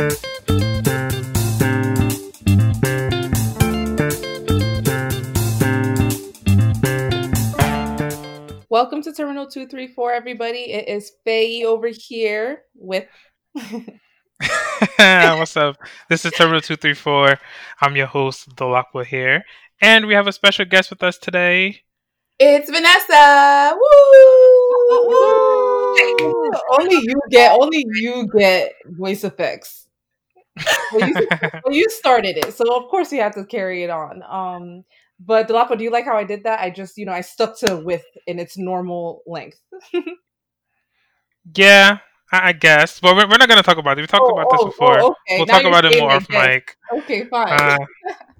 Welcome to Terminal 234, everybody. It is Faye over here with. What's up? This is Terminal 234. I'm your host, Dolakwa here. And we have a special guest with us today. It's Vanessa. Woo! only you get only you get voice effects. Well, you, well, you started it, so of course you have to carry it on. Um, but Dolapo, do you like how I did that? I just, you know, I stuck to width in its normal length. yeah, I guess. But we're, we're not going to talk about it. We talked oh, about this oh, before. Oh, okay. We'll now talk about it more off mic. Okay, fine. Uh,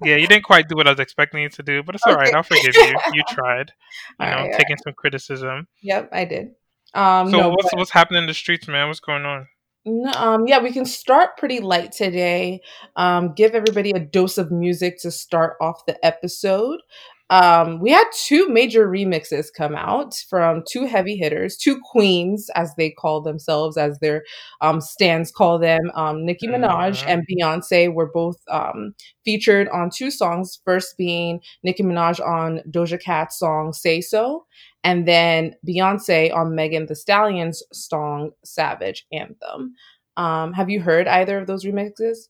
yeah, you didn't quite do what I was expecting you to do, but it's all okay. right. I'll forgive you. You tried. You know, right, taking right. some criticism. Yep, I did. Um, so no, what's but... what's happening in the streets, man? What's going on? Um, yeah, we can start pretty light today. Um, give everybody a dose of music to start off the episode. Um, we had two major remixes come out from two heavy hitters, two queens, as they call themselves, as their um, stands call them. Um, Nicki Minaj mm-hmm. and Beyonce were both um, featured on two songs. First being Nicki Minaj on Doja Cat's song "Say So," and then Beyonce on Megan Thee Stallion's song Savage Anthem. Um, have you heard either of those remixes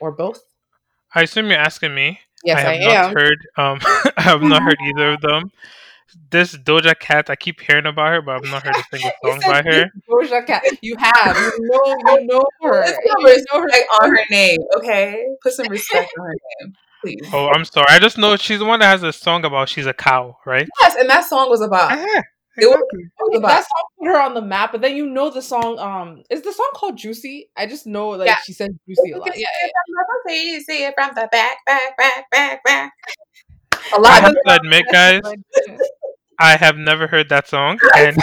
or both? I assume you're asking me. Yes, I have I not am. heard. Um, I have not heard either of them. This Doja Cat, I keep hearing about her, but I've not heard a single song by her. Doja Cat, you have, you know, you know her. You know her on her name. Okay, put some respect on her name please. Oh, I'm sorry. I just know she's the one that has a song about she's a cow, right? Yes, and that song was about. Uh-huh. It was, it was about. That song put her on the map, but then you know the song. Um, is the song called "Juicy"? I just know like yeah. she says "juicy" a lot. Yeah, yeah. Say, say it from the back, back, back, back, back. A lot. I have to admit, guys, I have never heard that song, and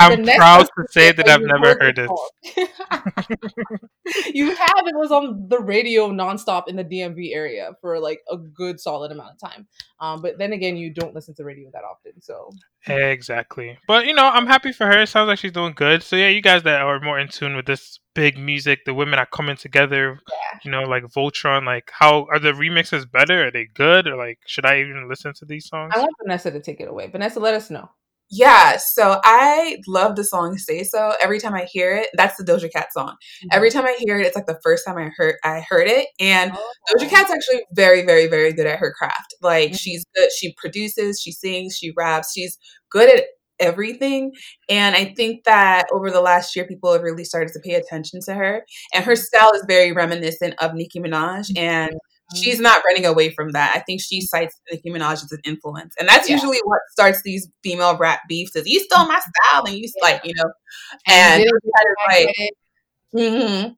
I'm proud to say that I've never heard it. you have it was on the radio nonstop in the DMV area for like a good solid amount of time. Um, but then again, you don't listen to radio that often, so exactly. But you know, I'm happy for her. It sounds like she's doing good. So yeah, you guys that are more in tune with this big music, the women are coming together. Yeah. You know, like Voltron. Like, how are the remixes better? Are they good, or like, should I even listen to these songs? I want Vanessa to take it away. Vanessa, let us know. Yeah, so I love the song "Say So." Every time I hear it, that's the Doja Cat song. Mm-hmm. Every time I hear it, it's like the first time I heard I heard it. And oh. Doja Cat's actually very, very, very good at her craft. Like mm-hmm. she's good. She produces, she sings, she raps. She's good at everything. And I think that over the last year, people have really started to pay attention to her. And her style is very reminiscent of Nicki Minaj. Mm-hmm. And she's not running away from that. I think she cites Nicki Minaj as an influence, and that's yeah. usually what starts these female rap beefs. Is you stole my style, and you yeah. like you know, and, and like. Mm-hmm.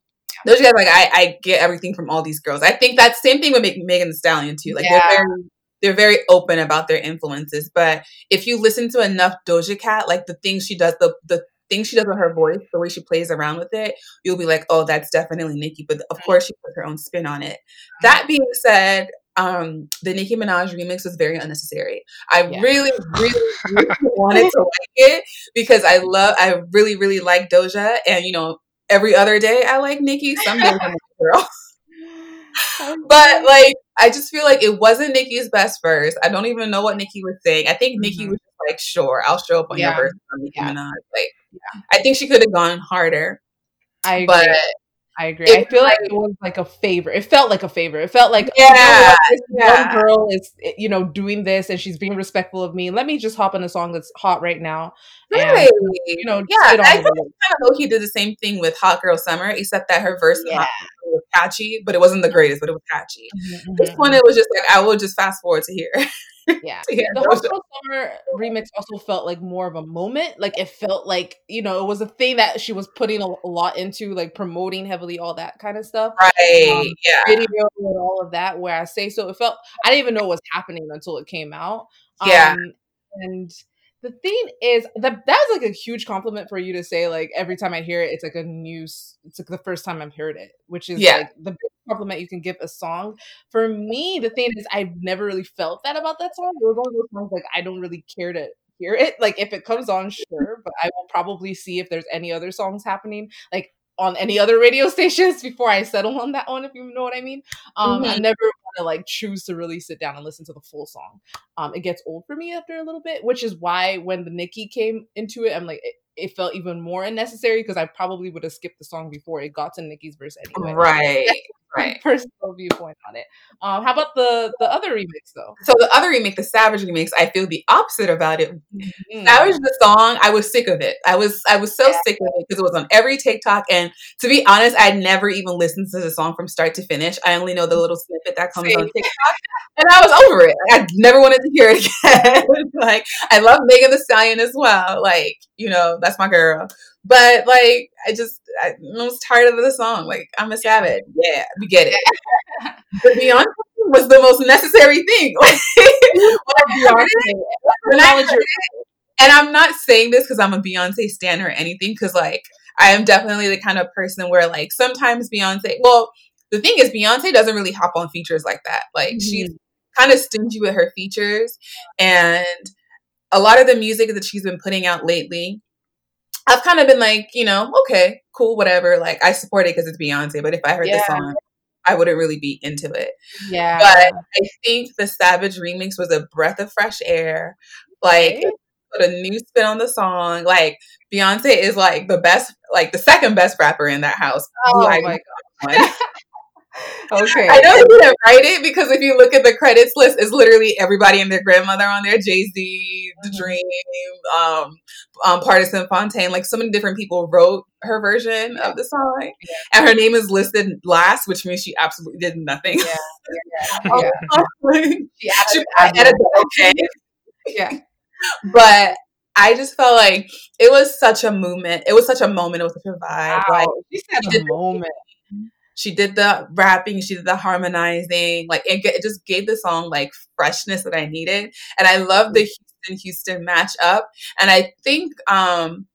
Those guys like I, I get everything from all these girls. I think that same thing with Megan Thee Stallion too. Like yeah. they're very they're very open about their influences. But if you listen to enough Doja Cat, like the things she does, the the things she does with her voice, the way she plays around with it, you'll be like, oh, that's definitely Nicki. But of course, she put her own spin on it. That being said, um, the Nicki Minaj remix was very unnecessary. I yeah. really, really, really wanted to like it because I love, I really, really like Doja, and you know, every other day I like Nicki. Some days I'm a girl. but like I just feel like it wasn't Nicki's best verse. I don't even know what Nicki was saying. I think mm-hmm. Was like, "Sure, I'll show up on yeah. your verse." Yeah. Like, yeah. I think she could have gone harder. I agree. But I agree. I feel like, it was like a favor. It felt like a favor. It felt like yeah, one girl is you know doing this and she's being respectful of me. Let me just hop on a song that's hot right now. Really? And, you know, yeah. I kind of know he did the same thing with Hot Girl Summer, except that her verse yeah. was catchy, but it wasn't the greatest, but it was catchy. Mm-hmm. This one, it was just like I will just fast forward to here. yeah. yeah the Hot Girl Summer remix also felt like more of a moment. Like it felt like, you know, it was a thing that she was putting a, a lot into, like promoting heavily, all that kind of stuff. Right. Um, yeah. Video and all of that. Where I say so, it felt I didn't even know what was happening until it came out. Yeah. Um, and the thing is that that was like a huge compliment for you to say like every time i hear it it's like a news it's like the first time i've heard it which is yeah. like the big compliment you can give a song for me the thing is i've never really felt that about that song it was one of those songs like i don't really care to hear it like if it comes on sure but i will probably see if there's any other songs happening like on any other radio stations before I settle on that one, if you know what I mean. Um, mm-hmm. I never to like choose to really sit down and listen to the full song. Um, it gets old for me after a little bit, which is why when the Nicki came into it, I'm like, it, it felt even more unnecessary because I probably would have skipped the song before it got to Nicki's verse anyway. Right. right. Personal viewpoint on it. Um, how about the the other remix though? So the other remix, the Savage remix, I feel the opposite about it. Mm-hmm. Savage the song, I was sick of it. I was I was so yeah. sick of it because it was on every TikTok. And to be honest, I'd never even listened to the song from start to finish. I only know the little snippet that comes Same. on TikTok, and I was over it. I never wanted to hear it again. like I love Megan Thee Stallion as well. Like you know, that's my girl. But like, I just I was tired of the song. Like, I'm a savage. Yeah, we get it. but Beyonce was the most necessary thing. when I heard it, and I'm not saying this because I'm a Beyonce stan or anything, because like I am definitely the kind of person where like sometimes Beyonce. Well, the thing is, Beyonce doesn't really hop on features like that. Like mm-hmm. she's kind of stingy with her features, and a lot of the music that she's been putting out lately I've kind of been like, you know, okay, cool, whatever. Like I support it because it's Beyonce, but if I heard yeah. the song, I wouldn't really be into it. Yeah. But I think the Savage remix was a breath of fresh air. Like put a new spin on the song. Like Beyonce is like the best, like the second best rapper in that house. Oh my god. Okay. I know he didn't write it because if you look at the credits list, it's literally everybody and their grandmother on there. Jay Z, The mm-hmm. Dream, um, um, Pardison Fontaine. Like so many different people wrote her version of the song, yeah. and her name is listed last, which means she absolutely did nothing. Yeah, yeah. yeah. she, she edited okay. Yeah, but I just felt like it was such a movement. It was such a moment. It was such a vibe. Wow. Like she said a moment. She did the rapping, she did the harmonizing. Like it, it just gave the song like freshness that I needed. And I love the Houston Houston match up. And I think um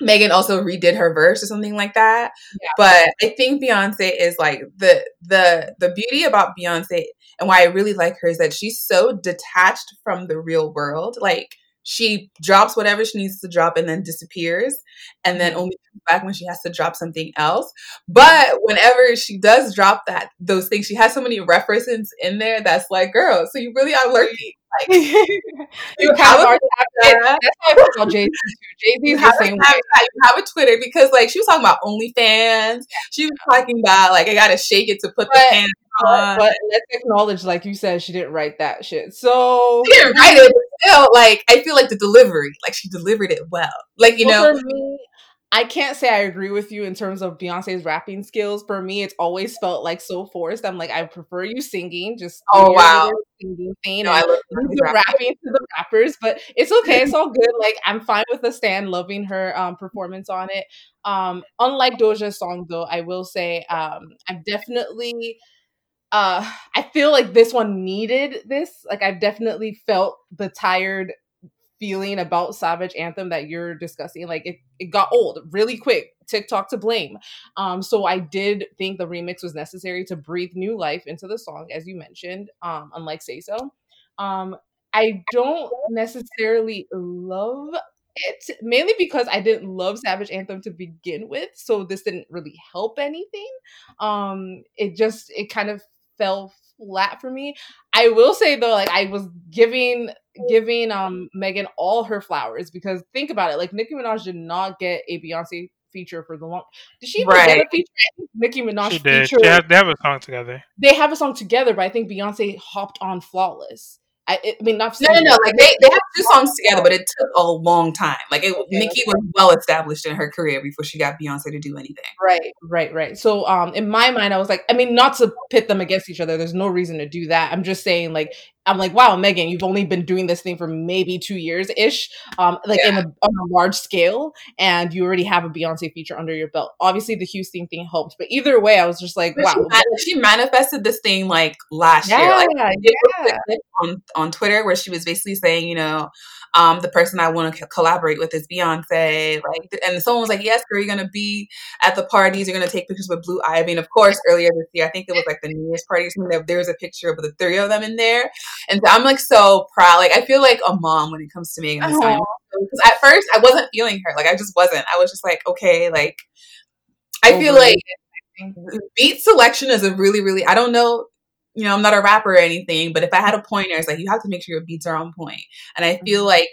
Megan also redid her verse or something like that. Yeah. But I think Beyonce is like the the the beauty about Beyonce and why I really like her is that she's so detached from the real world. Like she drops whatever she needs to drop and then disappears and then mm-hmm. only comes back when she has to drop something else but whenever she does drop that those things she has so many references in there that's like girl so you really are learning like you have a that's Jay Z Jay Z the same way. You have a Twitter because like she was talking about OnlyFans. She was talking about like I gotta shake it to put but, the pants on. But let's acknowledge, like you said, she didn't write that shit. So she didn't write it, but still, like I feel like the delivery, like she delivered it well. Like you well, know, me, I can't say I agree with you in terms of Beyonce's rapping skills. For me, it's always felt like so forced. I'm like, I prefer you singing, just oh wow, singing thing, no, I rapping to the rappers. But it's okay, it's all good. Like I'm fine with the stand, loving her um, performance on it. Um, unlike Doja's song, though, I will say um, I've definitely. Uh, I feel like this one needed this. Like I've definitely felt the tired feeling about Savage Anthem that you're discussing. Like it, it got old really quick. TikTok to blame. Um, so I did think the remix was necessary to breathe new life into the song, as you mentioned. Um, unlike Say So, um, I don't necessarily love it mainly because I didn't love Savage Anthem to begin with, so this didn't really help anything. Um, it just it kind of fell flat for me. I will say though, like I was giving giving um Megan all her flowers because think about it, like Nicki Minaj did not get a Beyonce feature for the long. Did she even right. get a feature? Nicki Minaj she did. feature. They have, they have a song together. They have a song together, but I think Beyonce hopped on Flawless. I, I mean, not no, no, no. Like they, they have two songs together, but it took a long time. Like it, okay, Nicki okay. was well established in her career before she got Beyonce to do anything. Right, right, right. So, um, in my mind, I was like, I mean, not to pit them against each other. There's no reason to do that. I'm just saying, like, I'm like, wow, Megan, you've only been doing this thing for maybe two years ish, um, like yeah. in a, on a large scale, and you already have a Beyonce feature under your belt. Obviously, the Houston thing helped, but either way, I was just like, but wow. She, she, manifested this thing like last yeah, year, like yeah. on on Twitter, where she was basically saying, you know, um, the person I want to collaborate with is Beyonce. Like, and someone was like, "Yes, girl, you're gonna be at the parties. You're gonna take pictures with Blue Ivy." And of course, earlier this year, I think it was like the New Year's party or something. There was a picture of the three of them in there, and so I'm like so proud. Like, I feel like a mom when it comes to Thee Because at first, I wasn't feeling her. Like, I just wasn't. I was just like, okay, like I feel like beat selection is a really, really. I don't know. You know, I'm not a rapper or anything, but if I had a pointer, it's like you have to make sure your beats are on point. And I feel mm-hmm. like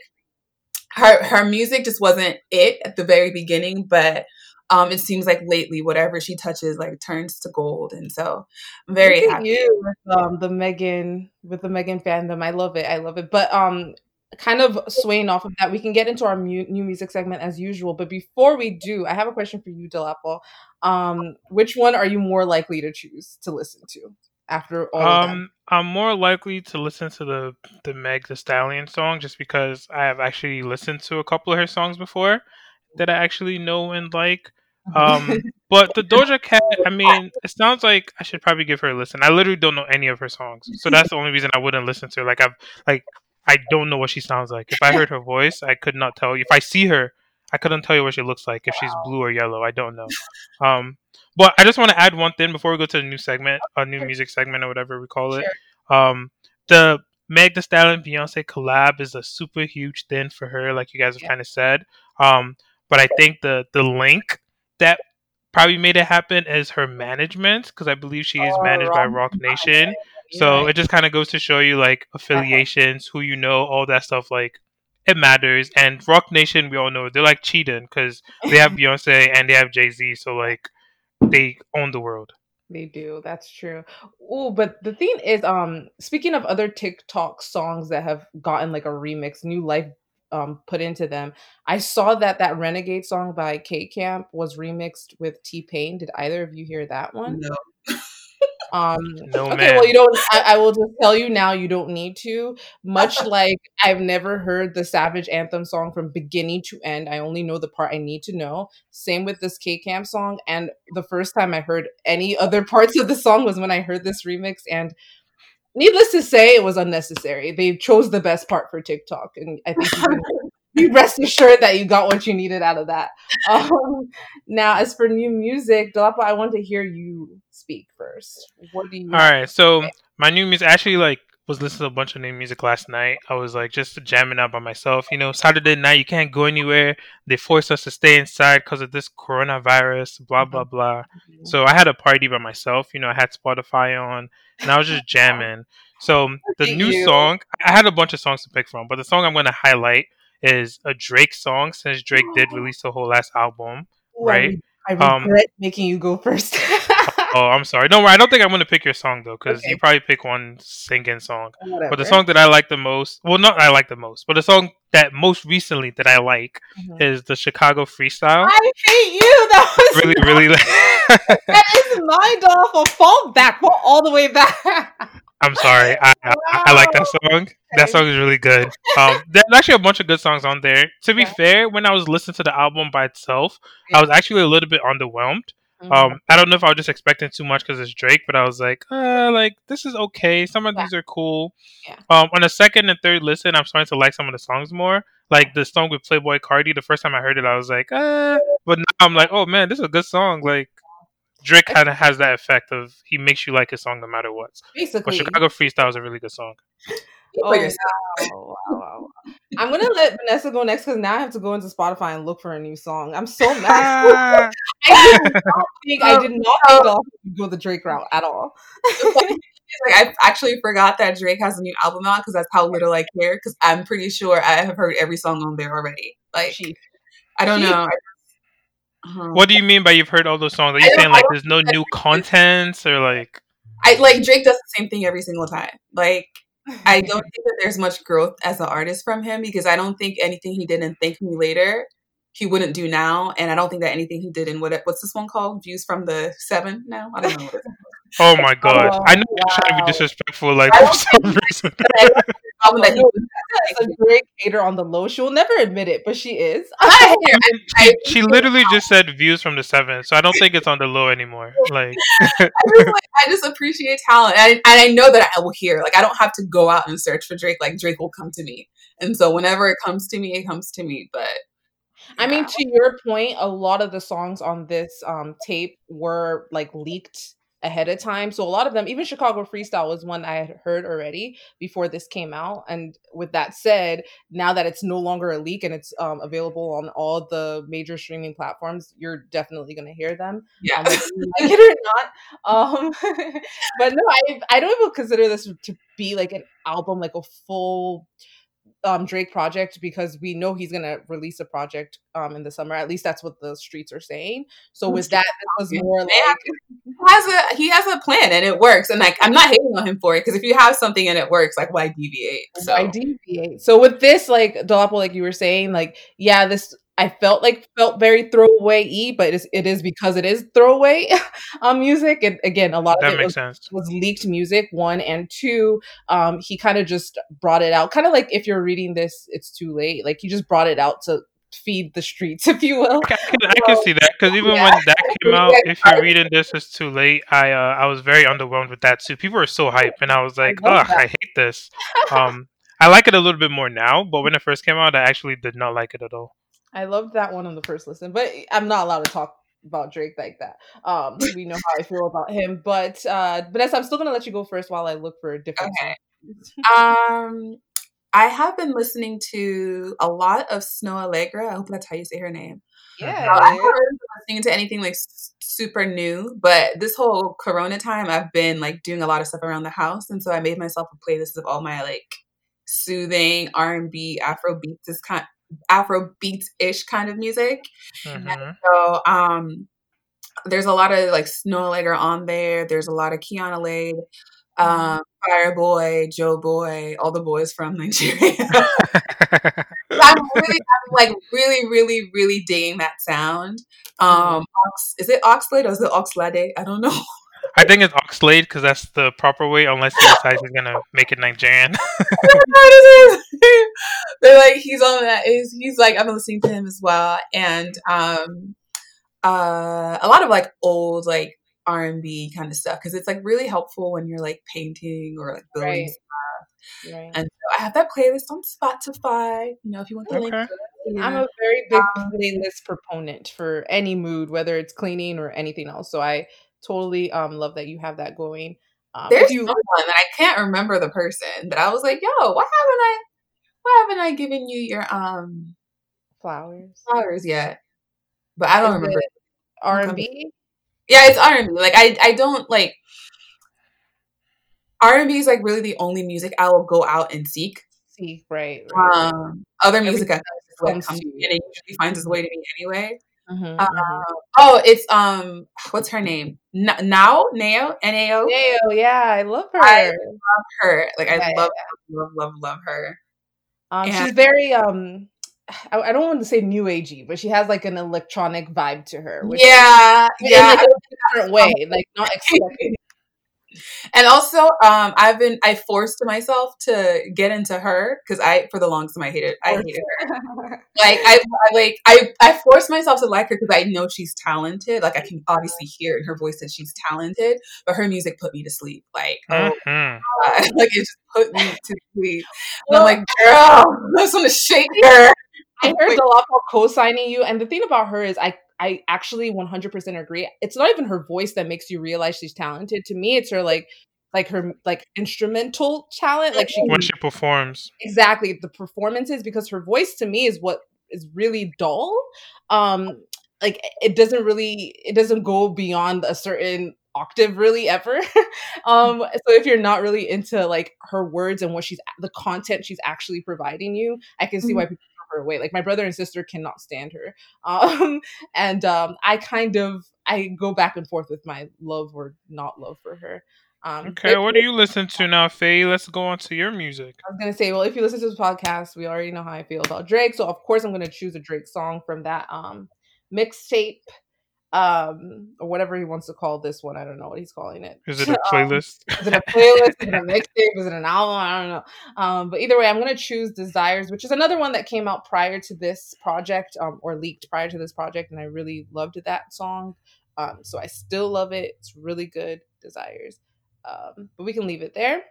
her her music just wasn't it at the very beginning, but um, it seems like lately whatever she touches like turns to gold, and so I'm very happy. You with um, the Megan with the Megan fandom, I love it. I love it. But um, kind of swaying off of that, we can get into our mu- new music segment as usual. But before we do, I have a question for you, Dolapo. Um, which one are you more likely to choose to listen to after all? Um, I'm more likely to listen to the the Meg Thee Stallion song just because I have actually listened to a couple of her songs before that I actually know and like. Um, but the Doja Cat, I mean, it sounds like I should probably give her a listen. I literally don't know any of her songs, so that's the only reason I wouldn't listen to her. Like I've like I don't know what she sounds like. If I heard her voice, I could not tell you. If I see her, I couldn't tell you what she looks like. If she's blue or yellow, I don't know. Um, but I just want to add one thing before we go to the new segment, a new music segment or whatever we call it. Um, the Meg Thee Stallion Beyonce collab is a super huge thing for her, like you guys have yeah. kind of said. Um, but I think the the link that probably made it happen is her management because I believe she is oh, managed by Roc Nation. So it just kind of goes to show you like affiliations, who you know, all that stuff. Like it matters. And Roc Nation, we all know they're like cheating because they have Beyonce and they have Jay Z. So like they own the world. They do. That's true. Oh, but the thing is, um, speaking of other TikTok songs that have gotten like a remix, new life um put into them, I saw that that Renegade song by K Camp was remixed with T Pain. Did either of you hear that one? No. Um, no okay, man. well, you don't. I, I, will just tell you now. You don't need to. Much like I've never heard the Savage Anthem song from beginning to end. I only know the part I need to know. Same with this K Camp song. And the first time I heard any other parts of the song was when I heard this remix. And needless to say, it was unnecessary. They chose the best part for TikTok, and I think you can be rest assured that you got what you needed out of that. Um, now, as for new music, Dolapo, I want to hear you speak first. What do you? All right, so my new music actually like was listening to a bunch of new music last night. I was like just jamming out by myself. You know, Saturday night you can't go anywhere. They forced us to stay inside because of this coronavirus. Blah blah mm-hmm. blah. Mm-hmm. So I had a party by myself. You know, I had Spotify on, and I was just jamming. So the new you. song, I had a bunch of songs to pick from, but the song I'm going to highlight is a Drake song since Drake did release the whole last album, right? I um, regret um, making you go first. Oh, I'm sorry. Don't worry. I don't think I'm going to pick your song though, because okay. you probably pick one singing song. Whatever. But the song that I like the most, well, not I like the most, but the song that most recently that I like mm-hmm. is the Chicago Freestyle. I hate you. That was really, really. that is my downfall. Fall back. All the way back. I'm sorry. I, wow. I, I, like that song. Okay. That song is really good. Um, there's actually a bunch of good songs on there. To be yeah. fair, when I was listening to the album by itself, yeah. I was actually a little bit underwhelmed. Mm-hmm. Um, I don't know if I was just expecting too much because it's Drake, but I was like, uh, like this is okay. Some of yeah. these are cool. Um, on the second and third listen, I'm starting to like some of the songs more. Like the song with Playboi Carti. The first time I heard it, I was like, uh, but now I'm like, oh man, this is a good song. Like Drake kind of has that effect of he makes you like his song no matter what. Basically, but Chicago Freestyle is a really good song. Oh, wow, wow, wow. I'm gonna let Vanessa go next because now I have to go into Spotify and look for a new song. I'm so mad. I did not think I did not think I'll go the Drake route at all. like I actually forgot that Drake has a new album out because that's how little I care. Because I'm pretty sure I have heard every song on there already. Like I don't know. Uh-huh. What do you mean by you've heard all those songs? Are you saying like there's no new content or like? I like Drake does the same thing every single time. Like I don't think that there's much growth as an artist from him because I don't think anything he did in Thank Me Later he wouldn't do now, and I don't think that anything he did in what what's this one called? Views from the Seven. Now I don't know. oh my god! Oh, I know wow. you're trying to be disrespectful, like for some reason. That he was a great hater on the low. She will never admit it, but she is. I, I, she, she literally just said views from the seven, so I don't think it's on the low anymore. Like, I, just, like I just appreciate talent, and I, and I know that I will hear. Like, I don't have to go out and search for Drake. Like, Drake will come to me, and so whenever it comes to me, it comes to me. But I mean, to your point, a lot of the songs on this um, tape were like leaked ahead of time. So a lot of them, even Chicago Freestyle was one I had heard already before this came out. And with that said, now that it's no longer a leak and it's um, available on all the major streaming platforms, you're definitely going to hear them. Yeah. Um, like it or not. Um, but no, I, I don't even consider this to be like an album, like a full um Drake project because we know he's gonna release a project um in the summer. At least that's what the streets are saying. So with that, it was more like he has a he has a plan and it works. And like I'm not hating on him for it because if you have something and it works, like why deviate? So why deviate? So with this, like Dolapo, like you were saying, like yeah, this I felt like felt very throwaway but it is, it is because it is throwaway um, music. And again, a lot That of it was, was leaked music. One and two, um, he kind of just brought it out. Kind of like if you're reading this, it's too late. Like he just brought it out to feed the streets, if you will. I can, I can see that because even yeah. when that came out, if you're reading this, it's too late. I uh, I was very underwhelmed with that too. People were so hype, and I was like, ugh. I hate this. Um, I like it a little bit more now, but when it first came out, I actually did not like it at all. I loved that one on the first listen, but I'm not allowed to talk about Drake like that. Um, we know how I feel about him, but uh, Vanessa, I'm still gonna let you go first while I look for a different Okay. um I have been listening to a lot of Snoh Aalegra. I hope that's how you say her name. Yeah, Uh, I haven't been listening to anything like super new, but this whole Corona time, I've been like doing a lot of stuff around the house, and so I made myself a playlist of all my like soothing R and B, Afro beats, this kind, Afro beats ish kind of music. Mhm. So um, there's a lot of like Snoh on there. There's a lot of Kiana Ledé, um, Fireboy, Joeboy, all the boys from Nigeria. I'm really, I'm like really, really, really digging that sound. Um, Ox, is it Oxlade or is it Oxlade? I don't know. I think it's Oxlade because that's the proper way, unless he decides he's gonna make it Nigerian. They're like he's on that. Is he's like I've been listening to him as well, and um, uh, a lot of like old like R and B kind of stuff because it's like really helpful when you're like painting or like building. Right. right. And so I have that playlist on Spotify. You know, if you want the link. Okay. to it. I'm a very big Um, playlist proponent for any mood, whether it's cleaning or anything else. So I totally um love that you have that going. Um, There's you someone that I can't remember the person, but I was like, "Yo, why haven't I? Why haven't I given you your um flowers, flowers yet?" But I don't Is remember. R and B. Yeah, it's R and B. Like I, I don't like R and B is like really the only music I will go out and seek. Seek right, right. Um, other music I like comes to you. and it usually finds its way to me anyway. Mhm, uh, mhm. Oh, it's um, what's her name? N- now, Nao, N A O. Nail, yeah, I love her. I- love Her, like I Yeah, love, love, love, love her. Um, And- she's very um, I, I don't want to say new agey, but she has like an electronic vibe to her. Which Yeah, in yeah. like a different way, like not expected. And also, um, I've been I forced myself to get into her because I, for the longest time, I hated I hated her. Like I, I like I I forced myself to like her because I know she's talented. Like I can obviously hear in her voice that she's talented, but her music put me to sleep. Like oh Mhm. god, like it just put me to sleep. And I'm like, girl, I just want to shake her. I heard Dolapo co-signing you, and the thing about her is, I I actually 100% agree. It's not even her voice that makes you realize she's talented. To me, it's her like like her like instrumental talent. Like she When she performs, exactly the performances because her voice to me is what is really dull. Um, like it doesn't really it doesn't go beyond a certain octave really ever. um, so if you're not really into like her words and what she's the content she's actually providing you, I can see why people her away. Like my brother and sister cannot stand her. Um, and um, I kind of I go back and forth with my love or not love for her. Um, okay. What do you listen to now, Faye? Let's go on to your music. I was gonna say, well, if you listen to this podcast, we already know how I feel about Drake. So of course I'm gonna choose a Drake song from that um mixtape, um, or whatever he wants to call this one. I don't know what he's calling it. Is it a Um, playlist? is it a playlist? is it a mixtape? Is it an album? I don't know. Um, but either way, I'm gonna choose Desires, which is another one that came out prior to this project, um, or leaked prior to this project, and I really loved that song. Um, so I still love it. It's really good. Desires. Um, but we can leave it there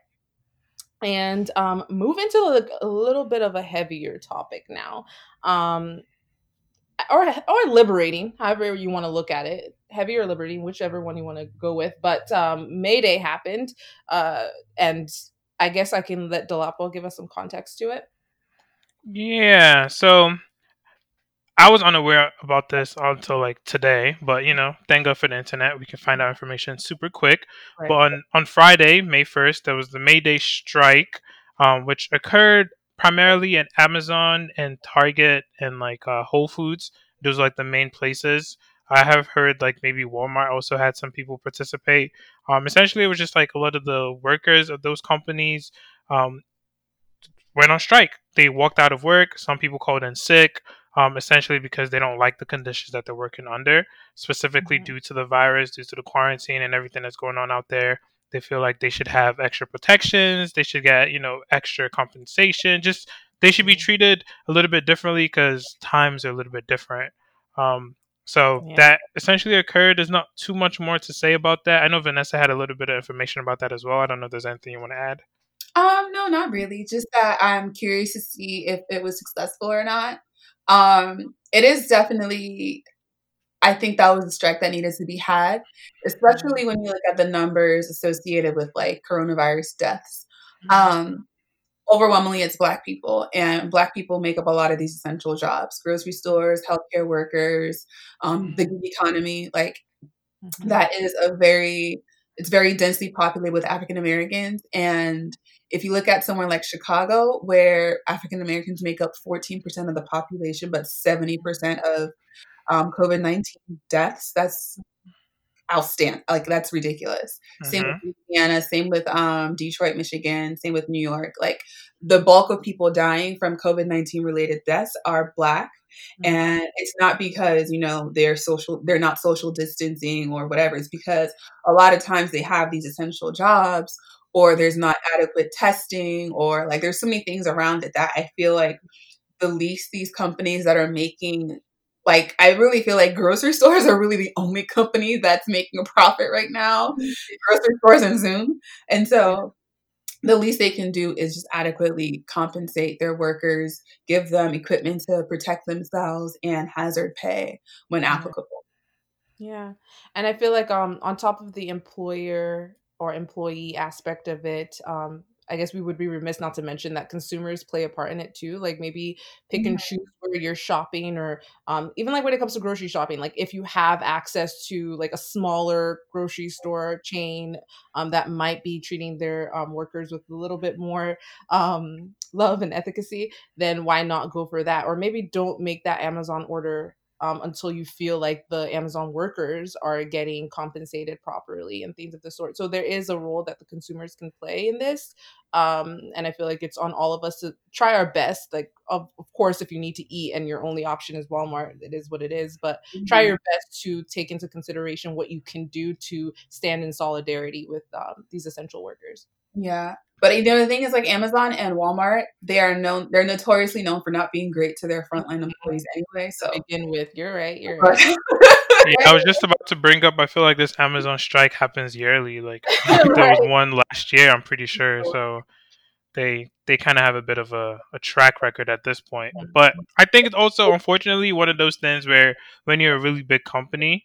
and um, move into like a little bit of a heavier topic now. Um, or or liberating, however you want to look at it, heavy or liberating, whichever one you want to go with. But um, May Day happened, uh, and I guess I can let Dolapo give us some context to it. Yeah, so I was unaware about this until like today, but you know, thank God for the internet. We can find out information super quick. Right. But on, on Friday, May 1st, there was the May Day strike, um, which occurred primarily at Amazon and Target and like uh, Whole Foods. Those are like the main places. I have heard like maybe Walmart also had some people participate. Um, essentially, it was just like a lot of the workers of those companies um, went on strike. They walked out of work. Some people called in sick, um, essentially because they don't like the conditions that they're working under, specifically mm-hmm. due to the virus, due to the quarantine and everything that's going on out there. They feel like they should have extra protections. They should get, you know, extra compensation. Just they should be mm-hmm. treated a little bit differently because times are a little bit different. Um, so yeah. that essentially occurred. There's not too much more to say about that. I know Vanessa had a little bit of information about that as well. I don't know if there's anything you want to add. Um, no, not really. Just that I'm curious to see if it was successful or not. Um, it is definitely I think that was a strike that needed to be had, especially when you look at the numbers associated with like coronavirus deaths. Mm-hmm. Um, overwhelmingly, it's Black people, and Black people make up a lot of these essential jobs: grocery stores, healthcare workers, um, the gig economy. Like mm-hmm. that is a very it's very densely populated with African Americans, and if you look at somewhere like Chicago, where African Americans make up 14% of the population, but 70% of um, COVID 19 deaths. That's outstanding. Like that's ridiculous. Mm-hmm. Same with mm-hmm. Louisiana, same with um, Detroit, Michigan, same with New York. Like the bulk of people dying from COVID 19 related deaths are Black. Mm-hmm. And it's not because, you know, they're social, they're not social distancing or whatever. It's because a lot of times they have these essential jobs or there's not adequate testing or like there's so many things around it that I feel like the least these companies that are making like I really feel like grocery stores are really the only company that's making a profit right now. grocery stores and Zoom. And so the least they can do is just adequately compensate their workers, give them equipment to protect themselves and hazard pay when applicable. Yeah. And I feel like um on top of the employer or employee aspect of it, um, I guess we would be remiss not to mention that consumers play a part in it too. Like maybe pick and choose where you're shopping, or um, even like when it comes to grocery shopping. Like if you have access to like a smaller grocery store chain um, that might be treating their um, workers with a little bit more um, love and efficacy, then why not go for that? Or maybe don't make that Amazon order um, until you feel like the Amazon workers are getting compensated properly and things of the sort. So there is a role that the consumers can play in this. Um, and I feel like it's on all of us to try our best. Like, of, of course, if you need to eat and your only option is Walmart, it is what it is. But mm-hmm. try your best to take into consideration what you can do to stand in solidarity with um, these essential workers. Yeah. But you know the thing is like Amazon and Walmart, they are known they're notoriously known for not being great to their frontline mm-hmm. employees anyway. So to begin with, you're right. You're right. yeah, I was just about to bring up. I feel like this Amazon strike happens yearly. Like right. there was one last year, I'm pretty sure. So they they kind of have a bit of a, a track record at this point. But I think it's also unfortunately one of those things where when you're a really big company,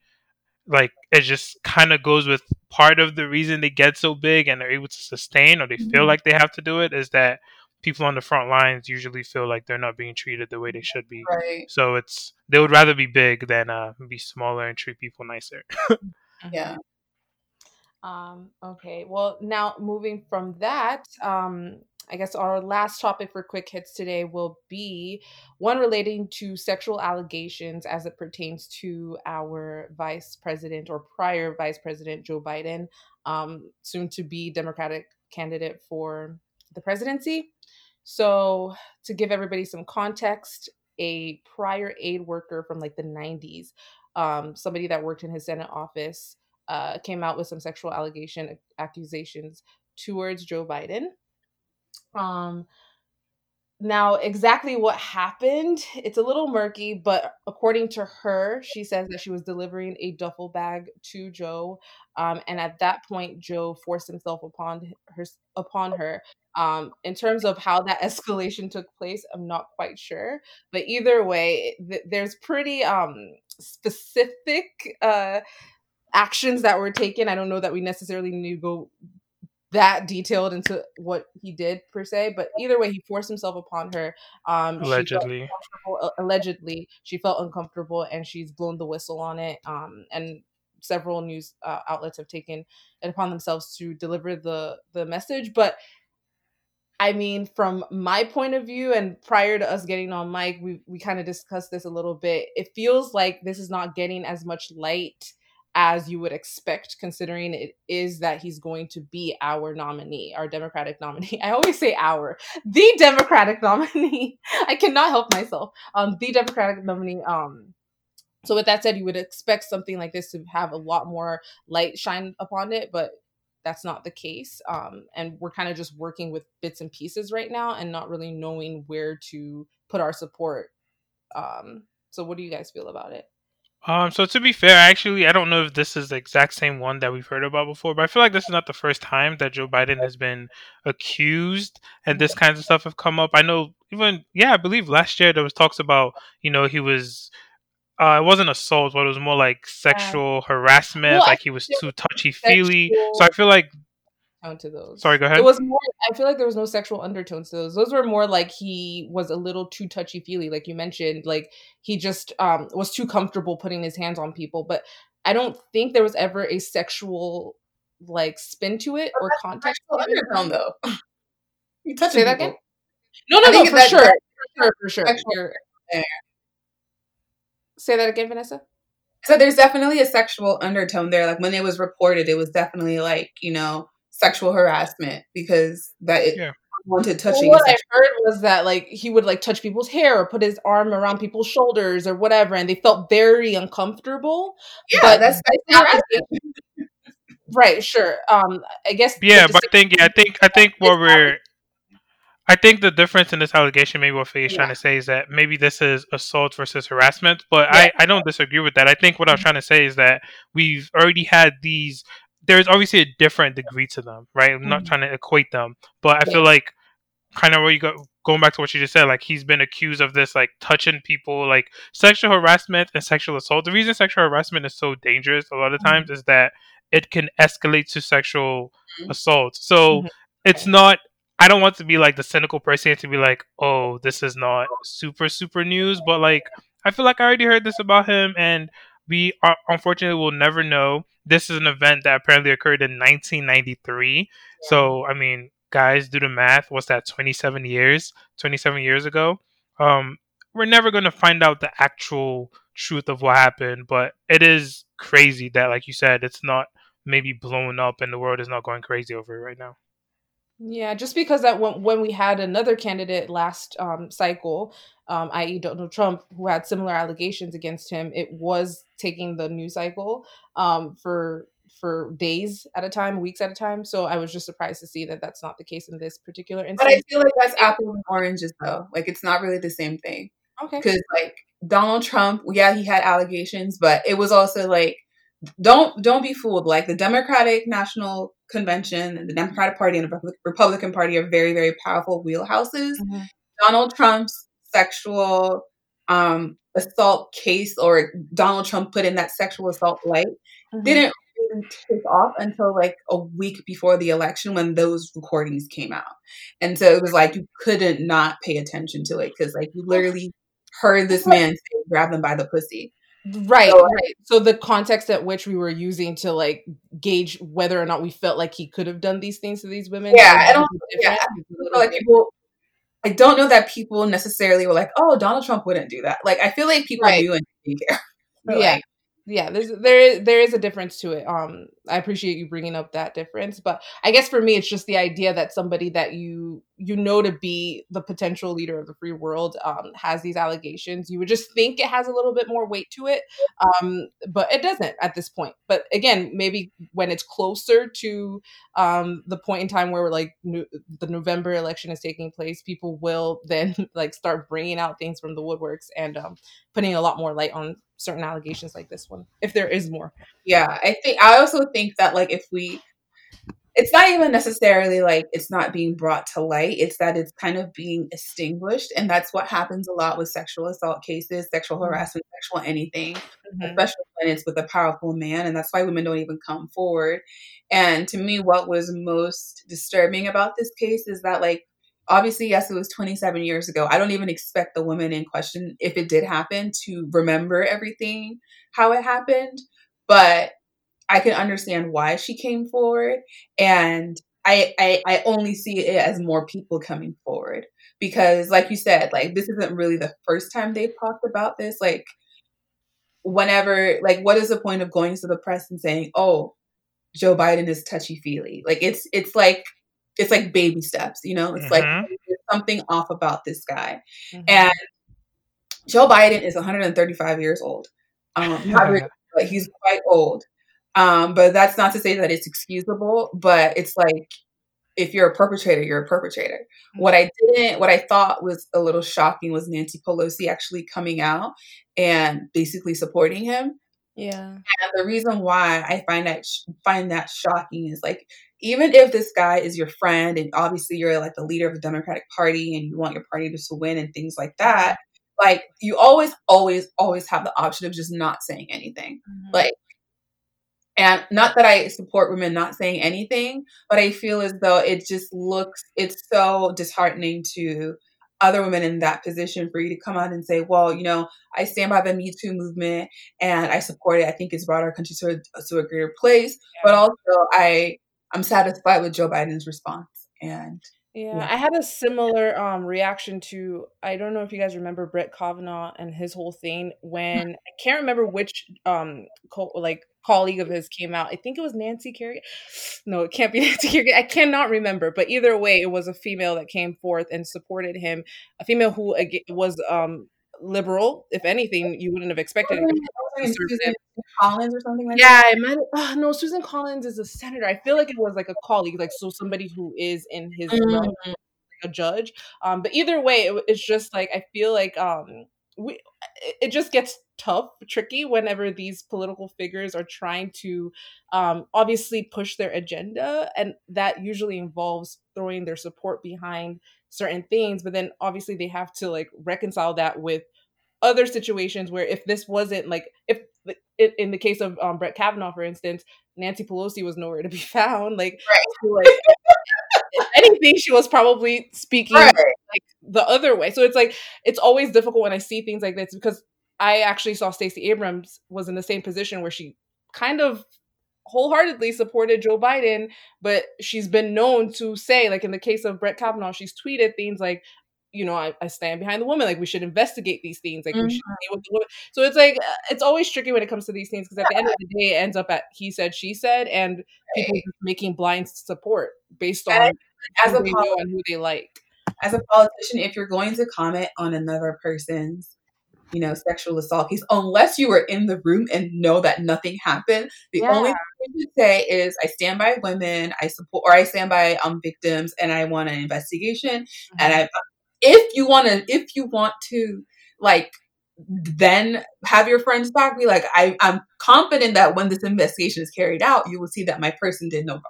like it just kind of goes with part of the reason they get so big and they're able to sustain or they feel mm-hmm. like they have to do it is that people on the front lines usually feel like they're not being treated the way they should be. Right. So it's they would rather be big than uh, be smaller and treat people nicer. yeah. Um, okay. Well, now moving from that, um, I guess our last topic for quick hits today will be one relating to sexual allegations as it pertains to our vice president or prior vice president Joe Biden, um, soon to be Democratic candidate for the presidency. So, to give everybody some context, a prior aid worker from like the 90s, um, somebody that worked in his Senate office, uh, came out with some sexual allegation accusations towards Joe Biden. Um, now, exactly what happened, it's a little murky, but according to her, she says that she was delivering a duffel bag to Joe, um, and at that point, Joe forced himself upon her. Upon her. Um, in terms of how that escalation took place, I'm not quite sure, but either way, th- there's pretty um, specific uh, actions that were taken. I don't know that we necessarily need to go that detailed into what he did per se, but either way, he forced himself upon her. Um, allegedly, she allegedly, she felt uncomfortable, and she's blown the whistle on it. Um, and several news uh, outlets have taken it upon themselves to deliver the the message, but. I mean, from my point of view, and prior to us getting on mic, we we kind of discussed this a little bit. It feels like this is not getting as much light as you would expect, considering it is that he's going to be our nominee, our Democratic nominee. I always say our, the Democratic nominee. I cannot help myself. Um, the Democratic nominee. Um, so with that said, you would expect something like this to have a lot more light shine upon it, but that's not the case. Um, and we're kind of just working with bits and pieces right now and not really knowing where to put our support. Um, so what do you guys feel about it? Um, so to be fair, actually, I don't know if this is the exact same one that we've heard about before, but I feel like this is not the first time that Joe Biden has been accused and this kinds of stuff have come up. I know even yeah, I believe last year there was talks about you know he was uh, it wasn't assault, but it was more like sexual harassment, well, like he was too touchy feely. So I feel like to those. Sorry, go ahead. It was more. I feel like there was no sexual undertones to those. Those were more like he was a little too touchy feely, like you mentioned. Like he just um was too comfortable putting his hands on people. But I don't think there was ever a sexual like spin to it or context. Undertone though. You touch Say that again. No, no, no, for, that, sure. That, for sure, for sure. Say that again, Vanessa. So there's definitely a sexual undertone there. Like when it was reported, it was definitely like you know sexual harassment because that it yeah. wanted touching. Well, what I heard was that like he would like touch people's hair or put his arm around people's shoulders or whatever, and they felt very uncomfortable. Yeah, but that's, that's right. Sure. Um, I guess. Yeah, but I think yeah, I think I think what we're. I think the difference in this allegation, maybe what Faye is yeah. trying to say, is that maybe this is assault versus harassment. But yeah. I, I don't disagree with that. I think what I was mm-hmm. trying to say is that we've already had these there's obviously a different degree to them, right? I'm not mm-hmm. trying to equate them, but I yeah. feel like kind of where you go going back to what you just said, like he's been accused of this like touching people, like sexual harassment and sexual assault. The reason sexual harassment is so dangerous a lot of mm-hmm. times mm-hmm. is that it can escalate to sexual mm-hmm. assault. So mm-hmm. it's not I don't want to be like the cynical person to be like, oh, this is not super, super news, but like I feel like I already heard this about him and we are, unfortunately will never know. This is an event that apparently occurred in 1993. Yeah. So, I mean, guys, do the math. What's that? 27 years? 27 years ago. Um, we're never going to find out the actual truth of what happened, but it is crazy that, like you said, it's not maybe blown up and the world is not going crazy over it right now. Yeah, just because that when, when we had another candidate last um, cycle, um, i.e., Donald Trump, who had similar allegations against him, it was taking the news cycle um, for for days at a time, weeks at a time. So I was just surprised to see that that's not the case in this particular instance. But I feel like that's apples and oranges, though. Like it's not really the same thing. Okay. Because like Donald Trump, yeah, he had allegations, but it was also like don't don't be fooled. Like the Democratic National Convention and the Democratic Party and the Republican Party are very very powerful wheelhouses. Mm-hmm. Donald Trump's sexual um, assault case or Donald Trump put in that sexual assault light mm-hmm. didn't really take off until like a week before the election when those recordings came out. And so it was like you couldn't not pay attention to it because like you literally heard this man say, grab them by the pussy. Right, so, right. So the context at which we were using to like gauge whether or not we felt like he could have done these things to these women. Yeah, I don't. Yeah, I like people. I don't know that people necessarily were like, "Oh, Donald Trump wouldn't do that." Like, I feel like people right. do and didn't care. yeah, like, yeah. There's there is there is a difference to it. Um, I appreciate you bringing up that difference, but I guess for me, it's just the idea that somebody that you you know to be the potential leader of the free world um, has these allegations you would just think it has a little bit more weight to it um, but it doesn't at this point. But again maybe when it's closer to um, the point in time where like no- the november election is taking place people will then like start bringing out things from the woodworks and um, putting a lot more light on certain allegations like this one if there is more. Yeah i think i also think that like if we it's not even necessarily like it's not being brought to light it's that it's kind of being extinguished and that's what happens a lot with sexual assault cases sexual Mm-hmm. harassment sexual anything especially when it's with a powerful man and that's why women don't even come forward. And to me what was most disturbing about this case is that like obviously yes it was 27 years ago. I don't even expect the woman in question if it did happen to remember everything how it happened but i can understand why she came forward and I, I i only see it as more people coming forward because like you said like this isn't really the first time they've talked about this like whenever like what is the point of going to the press and saying oh joe biden is touchy feely like it's it's like it's like baby steps you know? It's like Mhm. there's something off about this guy. Mhm. and joe biden is 135 years old. Um really, but he's quite old um but that's not to say that it's excusable but it's like if you're a perpetrator you're a perpetrator. What i didn't what i thought was a little shocking was nancy pelosi actually coming out and basically supporting him. Yeah. And the reason why I find that sh- find that shocking is like even if this guy is your friend and obviously you're like the leader of the Democratic Party and you want your party to to win and things like that, like you always, always, always have the option of just not saying anything. Like, and not that I support women not saying anything, but I feel as though it just looks it's so disheartening to other women in that position for you to come out and say, well, you know, I stand by the Me Too movement and I support it. I think it's brought our country to a, to a greater place. But also, I I'm satisfied with Joe Biden's response. And Yeah, Yeah. I had a similar um reaction to I don't know if you guys remember Brett Kavanaugh and his whole thing when I can't remember which um co- like colleague of his came out. I think it was Nancy Kerrigan. No, it can't be Nancy Kerrigan. I cannot remember, but either way, it was a female that came forth and supported him. A female who was um liberal. If anything, you wouldn't have expected. it. Susan Collins or something like Yeah, that. it might. Oh, no, Susan Collins is a senator. I feel like it was like a colleague, like so somebody who is in his realm Mm. a judge. Um, but either way, it, it's just like I feel like um, we it, it just gets tough, tricky whenever these political figures are trying to um, obviously push their agenda, and that usually involves throwing their support behind certain things. But then obviously they have to like reconcile that with other situations where if this wasn't like if in, the case of um, Brett Kavanaugh, for instance, Nancy Pelosi was nowhere to be found. Like, so, like anything, she was probably speaking Right. like the other way. So it's like it's always difficult when I see things like this because I actually saw Stacey Abrams was in the same position where she kind of wholeheartedly supported Joe Biden, but she's been known to say, like in the case of Brett Kavanaugh, she's tweeted things like, you know, I, I stand behind the woman. Like we should investigate these things. Like we should see what the woman. So it's like uh, it's always tricky when it comes to these things because at the end of the day, it ends up at he said, she said, and people just making blind support based on as a poli- know and who they like. as a politician, if you're going to comment on another person's, you know, sexual assault case, unless you were in the room and know that nothing happened, the Yeah. only thing you say is, "I stand by women. I support, or I stand by um victims, and I want an investigation." And I, if you want to, if you want to, like, then have your friends back Be like, I, I'm confident that when this investigation is carried out, you will see that my person did no wrong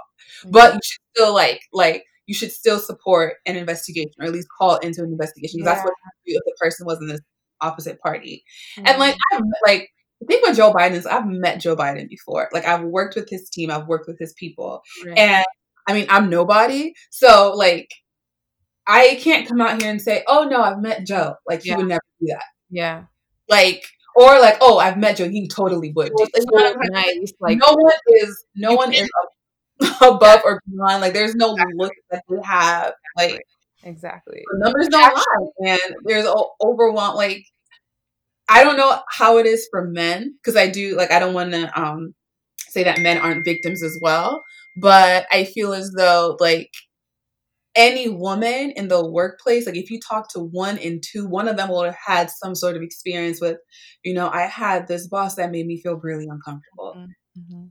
but you should still like like you should still support an investigation or at least call into an investigation 'cause that's what you do if the person wasn't opposite party. And like mm-hmm. I've, like the thing with Joe Biden is I've met Joe Biden before. Like I've worked with his team I've worked with his people. Right. and I mean I'm nobody so like I can't come out here and say oh no I've met Joe. Like he would never do that. Yeah, like or like oh I've met Joe. He totally would. It was Like, so you know what I'm nice. Like no one is no one is above or beyond. Like there's no look that they have. Like exactly. the numbers don't lie, and there's overwhelm. Like I don't know how it is for men because I do like I don't want to um say that men aren't victims as well, but I feel as though like any woman in the workplace, like if you talk to one and two, one of them will have had some sort of experience with, you know, I had this boss that made me feel really uncomfortable. Mm-hmm.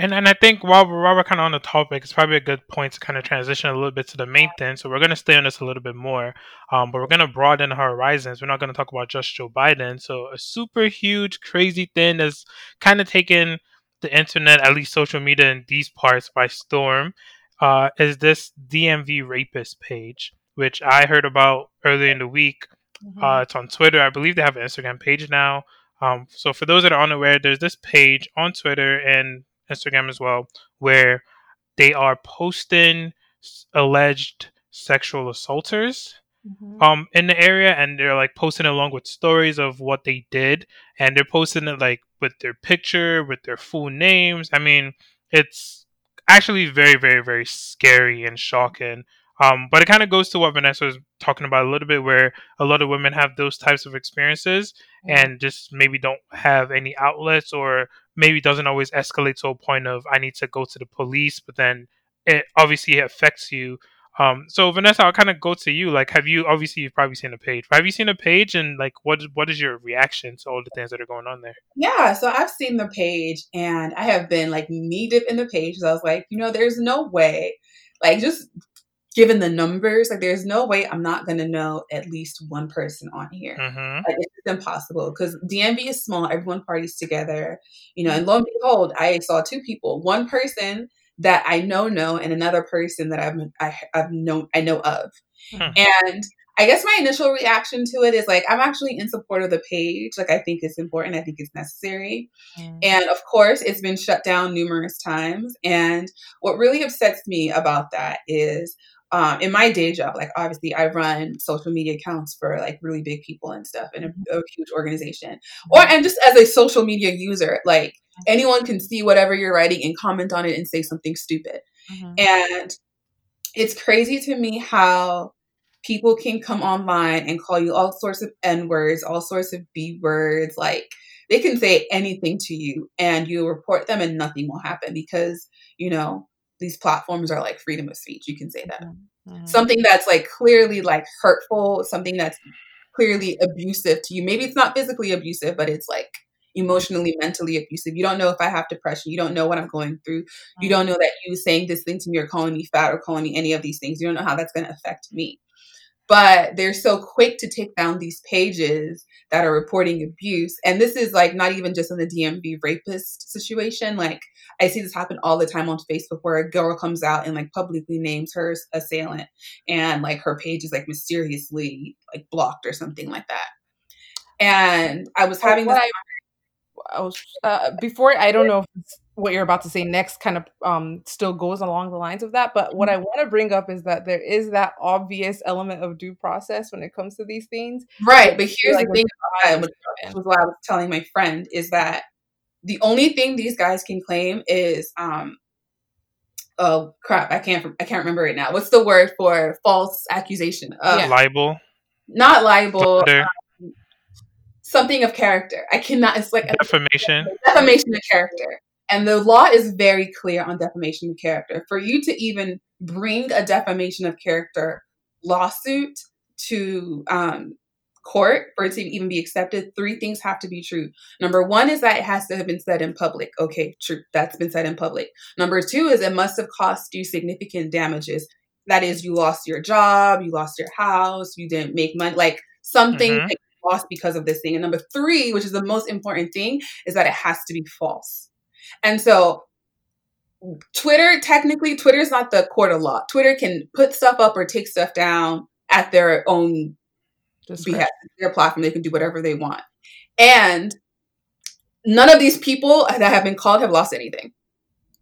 And and I think while we're, while we're kind of on the topic, it's probably a good point to kind of transition a little bit to the main thing. So we're going to stay on this a little bit more, um, but we're going to broaden our horizons. We're not going to talk about just Joe Biden. So a super huge, crazy thing that's kind of taken the internet, at least social media in these parts, by storm, uh, is this DMV rapist page, which I heard about earlier in the week. Mm-hmm. Uh, it's on Twitter. I believe they have an Instagram page now. Um, so for those that are unaware, there's this page on Twitter and Instagram as well, where they are posting alleged sexual assaulters mm-hmm. um in the area and they're like posting along with stories of what they did and they're posting it like with their picture with their full names i mean it's actually very very very scary and shocking um, but it kind of goes to what Vanessa was talking about a little bit, where a lot of women have those types of experiences and just maybe don't have any outlets or maybe doesn't always escalate to a point of I need to go to the police, but then it obviously affects you. Um, so Vanessa, I'll kind of go to you. Like, have you obviously you've probably seen a page? Have you seen a page, and like, what what is your reaction to all the things that are going on there? Yeah, so I've seen the page, and I have been like knee deep in the page. So I was like, you know, there's no way, like, just given the numbers, like there's no way I'm not gonna know at least one person on here. Mm-hmm. Like it's impossible because DMV is small. Everyone parties together, you know. And lo and behold, I saw two people. One person that I know know, and another person that I've I, have known I know of. Hmm. And I guess my initial reaction to it is like I'm actually in support of the page. Like I think it's important. I think it's necessary. Mm. And of course, it's been shut down numerous times. And what really upsets me about that is um, in my day job, like obviously I run social media accounts for like really big people and stuff in a, mm-hmm. a, huge organization. Or and just as a social media user, like anyone can see whatever you're writing and comment on it and say something stupid. Mm-hmm. And it's crazy to me how people can come online and call you all sorts of N words, all sorts of B words, like they can say anything to you and you report them and nothing will happen because, you know, these platforms are like freedom of speech. You can say that. Mm-hmm. mm-hmm. Something that's like clearly like hurtful, something that's clearly abusive to you. Maybe it's not physically abusive, but it's like emotionally, mentally abusive. You don't know if I have depression. You don't know what I'm going through. Mm-hmm. You don't know that you saying this thing to me or calling me fat or calling me any of these things. You don't know how that's going to affect me but they're so quick to take down these pages that are reporting abuse. And this is like not even just in the DMV rapist situation. Like I see this happen all the time on Facebook where a girl comes out and like publicly names her assailant and like her page is like mysteriously like blocked or something like that. And I was having this. I, I was uh, before I don't know if what you're about to say next kind of um, still goes along the lines of that. But what I mm-hmm. want to bring up is that there is that obvious element of due process when it comes to these things. Right. But here's like the thing about which was what I was telling my friend, is that the only thing these guys can claim is um oh crap, I can't I can't remember it now. What's the word for false accusation? Uh, libel. Not libel. Um, something of character. I cannot. It's like defamation. Defamation of character. And the law is very clear on defamation of character. For you to even bring a defamation of character lawsuit to um, court for it to even be accepted, three things have to be true. Number one is that it has to have been said in public. Okay, true. That's been said in public. Number two is it must have cost you significant damages. That is, you lost your job, you lost your house, you didn't make money, like something mm-hmm. lost because of this thing. And number three, which is the most important thing, is that it has to be false. And so Twitter, technically, Twitter is not the court of law. Twitter can put stuff up or take stuff down at their own behest. Their platform, they can do whatever they want. And none of these people that have been called have lost anything.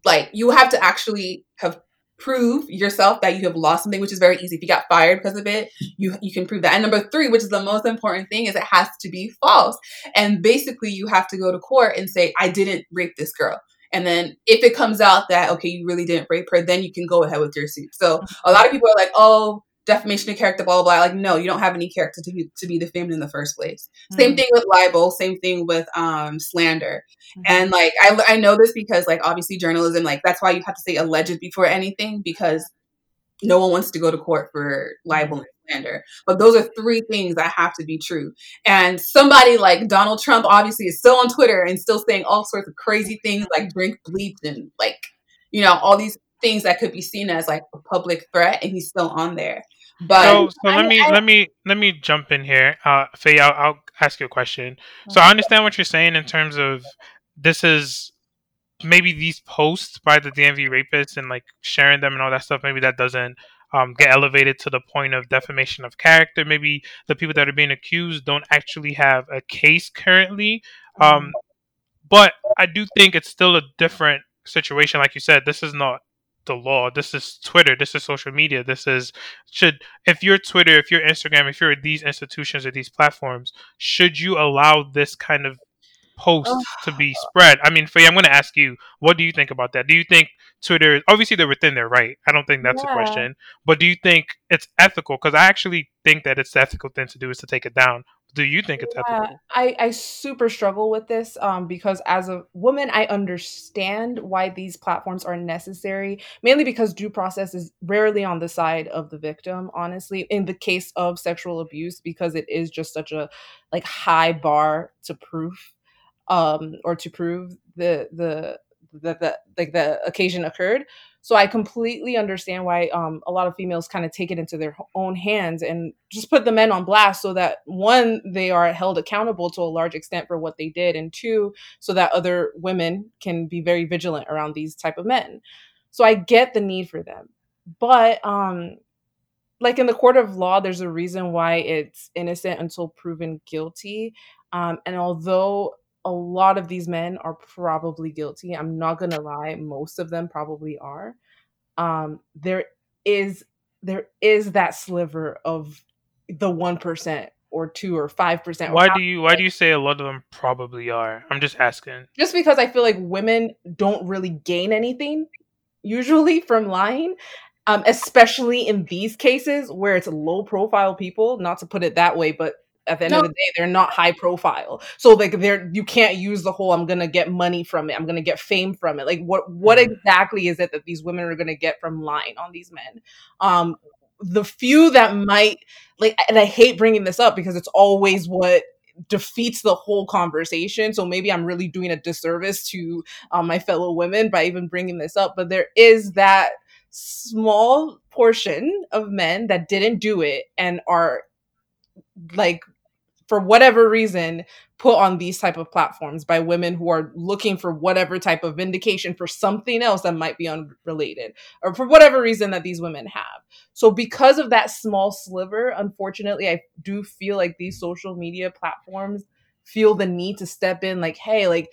Like you have to actually have prove yourself that you have lost something, which is very easy. If you got fired because of it, you you can prove that. And number three, which is the most important thing, is it has to be false. And basically, you have to go to court and say, "I didn't rape this girl." And then if it comes out that okay, you really didn't rape her, then you can go ahead with your suit. So a lot of people are like, "Oh." Defamation of character, blah, blah, blah. Like, no, you don't have any character to be, to be defamed in the first place. Mm-hmm. Same thing with libel, same thing with um, slander. Mm-hmm. And like, I, I know this because like, obviously journalism, like that's why you have to say alleged before anything because no one wants to go to court for libel and slander. But those are three things that have to be true. And somebody like Donald Trump obviously is still on Twitter and still saying all sorts of crazy things like drink bleach and like, you know, all these things that could be seen as like a public threat and he's still on there. But so, so let me I, let me let me jump in here. Uh Faye, I'll, I'll ask you a question. So I understand what you're saying in terms of this is maybe these posts by the DMV rapists and like sharing them and all that stuff, maybe that doesn't um, get elevated to the point of defamation of character. Maybe the people that are being accused don't actually have a case currently. Um, mm-hmm. but I do think it's still a different situation. Like you said, this is not the law. This is Twitter. This is social media. This is should if you're Twitter, if you're Instagram, if you're these institutions or these platforms, should you allow this kind of post oh. to be spread. I mean, Faye, I'm going to ask you, what do you think about that? Do you think Twitter, obviously they're within their right. I don't think that's yeah. a question. But do you think it's ethical? Because I actually think that it's the ethical thing to do is to take it down. Do you think it's ethical? I, I super struggle with this um, because as a woman, I understand why these platforms are necessary, mainly because due process is rarely on the side of the victim, honestly, in the case of sexual abuse, because it is just such a like high bar to proof um, or to prove the the that the like the occasion occurred. So I completely understand why um, a lot of females kind of take it into their own hands and just put the men on blast, so that one they are held accountable to a large extent for what they did, and two, so that other women can be very vigilant around these type of men. So I get the need for them, but um, like in the court of law, there's a reason why it's innocent until proven guilty. Um, and although a lot of these men are probably guilty. I'm not gonna lie, most of them probably are. Um, there is there is that sliver of the one percent or two or five percent. Why do you why do you say a lot of them probably are? I'm just asking. Just because I feel like women don't really gain anything usually from lying. Um, especially in these cases where it's low profile people, not to put it that way, but at the end no. of the day they're not high profile. So like they're you can't use the whole i'm gonna get money from it. I'm gonna get fame from it. Like what what mm-hmm. exactly is it that these women are gonna get from lying on these men? Um the few that might like and i hate bringing this up because it's always what defeats the whole conversation. So maybe i'm really doing a disservice to um, my fellow women by even bringing this up but there is that small portion of men that didn't do it and are like for whatever reason put on these type of platforms by women who are looking for whatever type of vindication for something else that might be unrelated or for whatever reason that these women have. So because of that small sliver unfortunately i do feel like these social media platforms feel the need to step in like hey like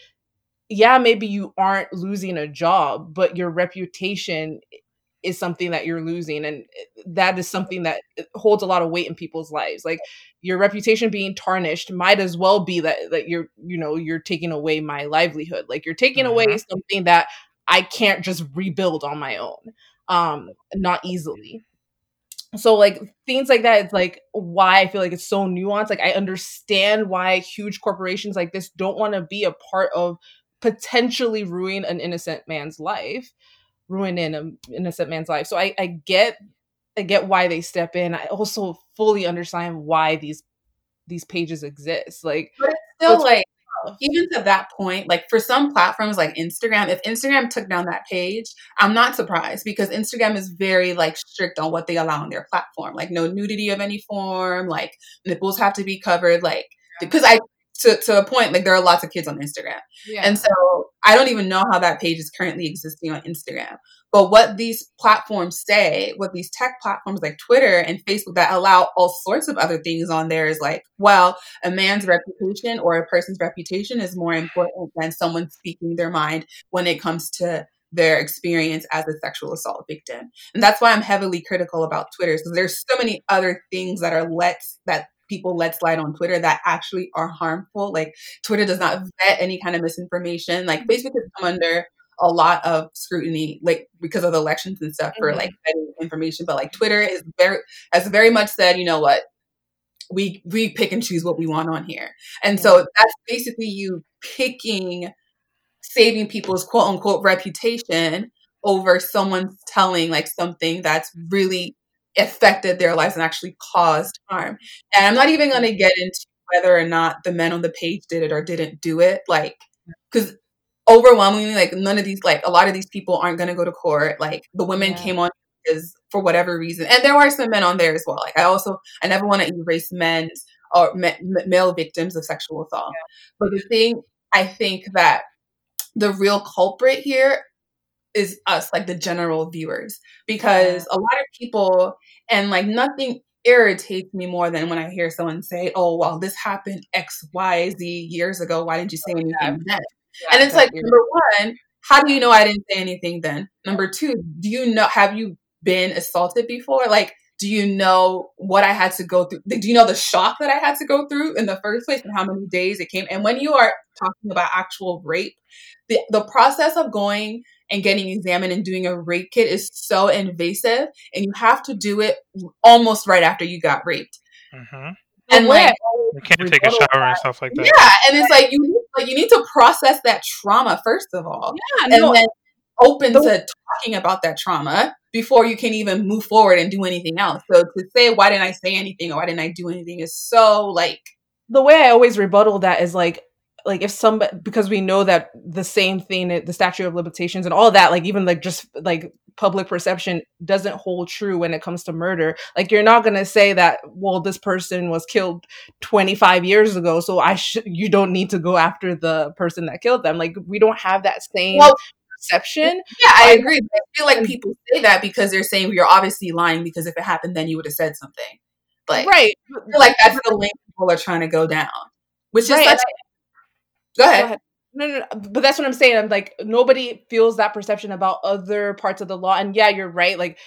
yeah maybe you aren't losing a job but your reputation is something that you're losing and eh, that is something that eh, holds a lot of weight in people's lives. Like your reputation being tarnished might as well be that that you're you know you're taking away my livelihood like you're taking away mm-hmm. something that i can't just rebuild on my own um not easily so like things like that it's like why i feel like it's so nuanced like i understand why huge corporations like this don't want to be a part of potentially ruin an innocent man's life ruining an innocent man's life. So I, I get I get why they step in. I also fully understand why these these pages exist. Like But it's still like even to that point, like for some platforms like Instagram, if Instagram took down that page, I'm not surprised because Instagram is very like strict on what they allow on their platform. Like no nudity of any form, like nipples have to be covered, like because I to, to a point, like there are lots of kids on Instagram. Yeah. And so I don't even know how that page is currently existing on Instagram. But what these platforms say, what these tech platforms like Twitter and Facebook that allow all sorts of other things on there is like, well, a man's reputation or a person's reputation is more important than someone speaking their mind when it comes to their experience as a sexual assault victim. And that's why I'm heavily critical about Twitter because there's so many other things that are let that people let slide on Twitter that actually are harmful. Like Twitter does not vet any kind of misinformation. Like Facebook has come under a lot of scrutiny, like because of the elections and stuff for mm-hmm. like information. But like Twitter is very has very much said, you know what, we we pick and choose what we want on here. And so that's basically you picking saving people's quote unquote reputation over someone's telling like something that's really affected their lives and actually caused harm. And I'm not even going to get into whether or not the men on the page did it or didn't do it. Like, because overwhelmingly, like, none of these, like, a lot of these people aren't going to go to court. Like, the women yeah. came on because for whatever reason, and there are some men on there as well. Like, I also, I never want to erase men's or male victims of sexual assault. Yeah. But the thing, I think that the real culprit here is us, like the general viewers, because a lot of people, and like nothing irritates me more than when I hear someone say, "Oh, well, this happened X, Y, Z years ago. Why didn't you say oh, anything then?" Yeah, and it's like number one, how do you know I didn't say anything then? Number two, do you know have you been assaulted before? Like, do you know what I had to go through? Do you know the shock that I had to go through in the first place and how many days it came? And when you are talking about actual rape, the the process of going and getting examined and doing a rape kit is so invasive and you have to do it almost right after you got raped. Mm-hmm. And like you can't take a shower and stuff like that. Yeah, and it's like you like you need to process that trauma first of all, yeah, and no. then open to talking about that trauma before you can even move forward and do anything else. So to say why didn't I say anything or why didn't I do anything is so like the way I always rebuttal that is like like if somebody because we know that the same thing the statute of limitations and all that like even like just like public perception doesn't hold true when it comes to murder. Like you're not going to say that well this person was killed 25 years ago so i should you don't need to go after the person that killed them. Like we don't have that same well, perception. yeah i agree i feel like people say that because they're saying you're obviously lying because if it happened then you would have said something. Like right. Like that's the lane people are trying to go down which is right. such Go ahead. Go ahead. No, no, no, but that's what I'm saying. I'm like nobody feels that perception about other parts of the law. And yeah, you're right. Like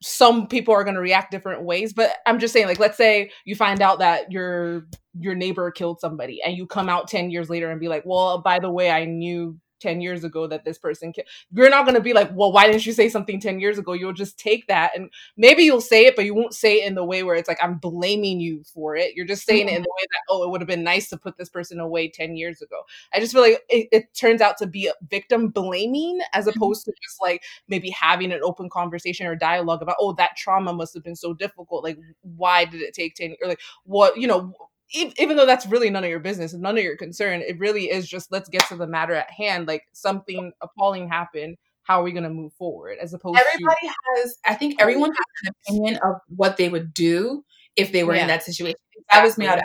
some people are going to react different ways, but I'm just saying like let's say you find out that your your neighbor killed somebody and you come out 10 years later and be like, "Well, by the way, I knew 10 years ago that this person can you're not going to be like well why didn't you say something 10 years ago? You'll just take that and maybe you'll say it but you won't say it in the way where it's like i'm blaming you for it. You're just saying it in the way that oh it would have been nice to put this person away 10 years ago. I just feel like it, it turns out to be a victim blaming as mm-hmm. opposed to just like maybe having an open conversation or dialogue about oh that trauma must have been so difficult. Like why did it take 10 or like what you know even though that's really none of your business and none of your concern, it really is just let's get to the matter at hand. Like something appalling happened. How are we going to move forward? As opposed everybody to- has, I think everyone has an opinion of what they would do if they were yeah. in that situation. That was me out.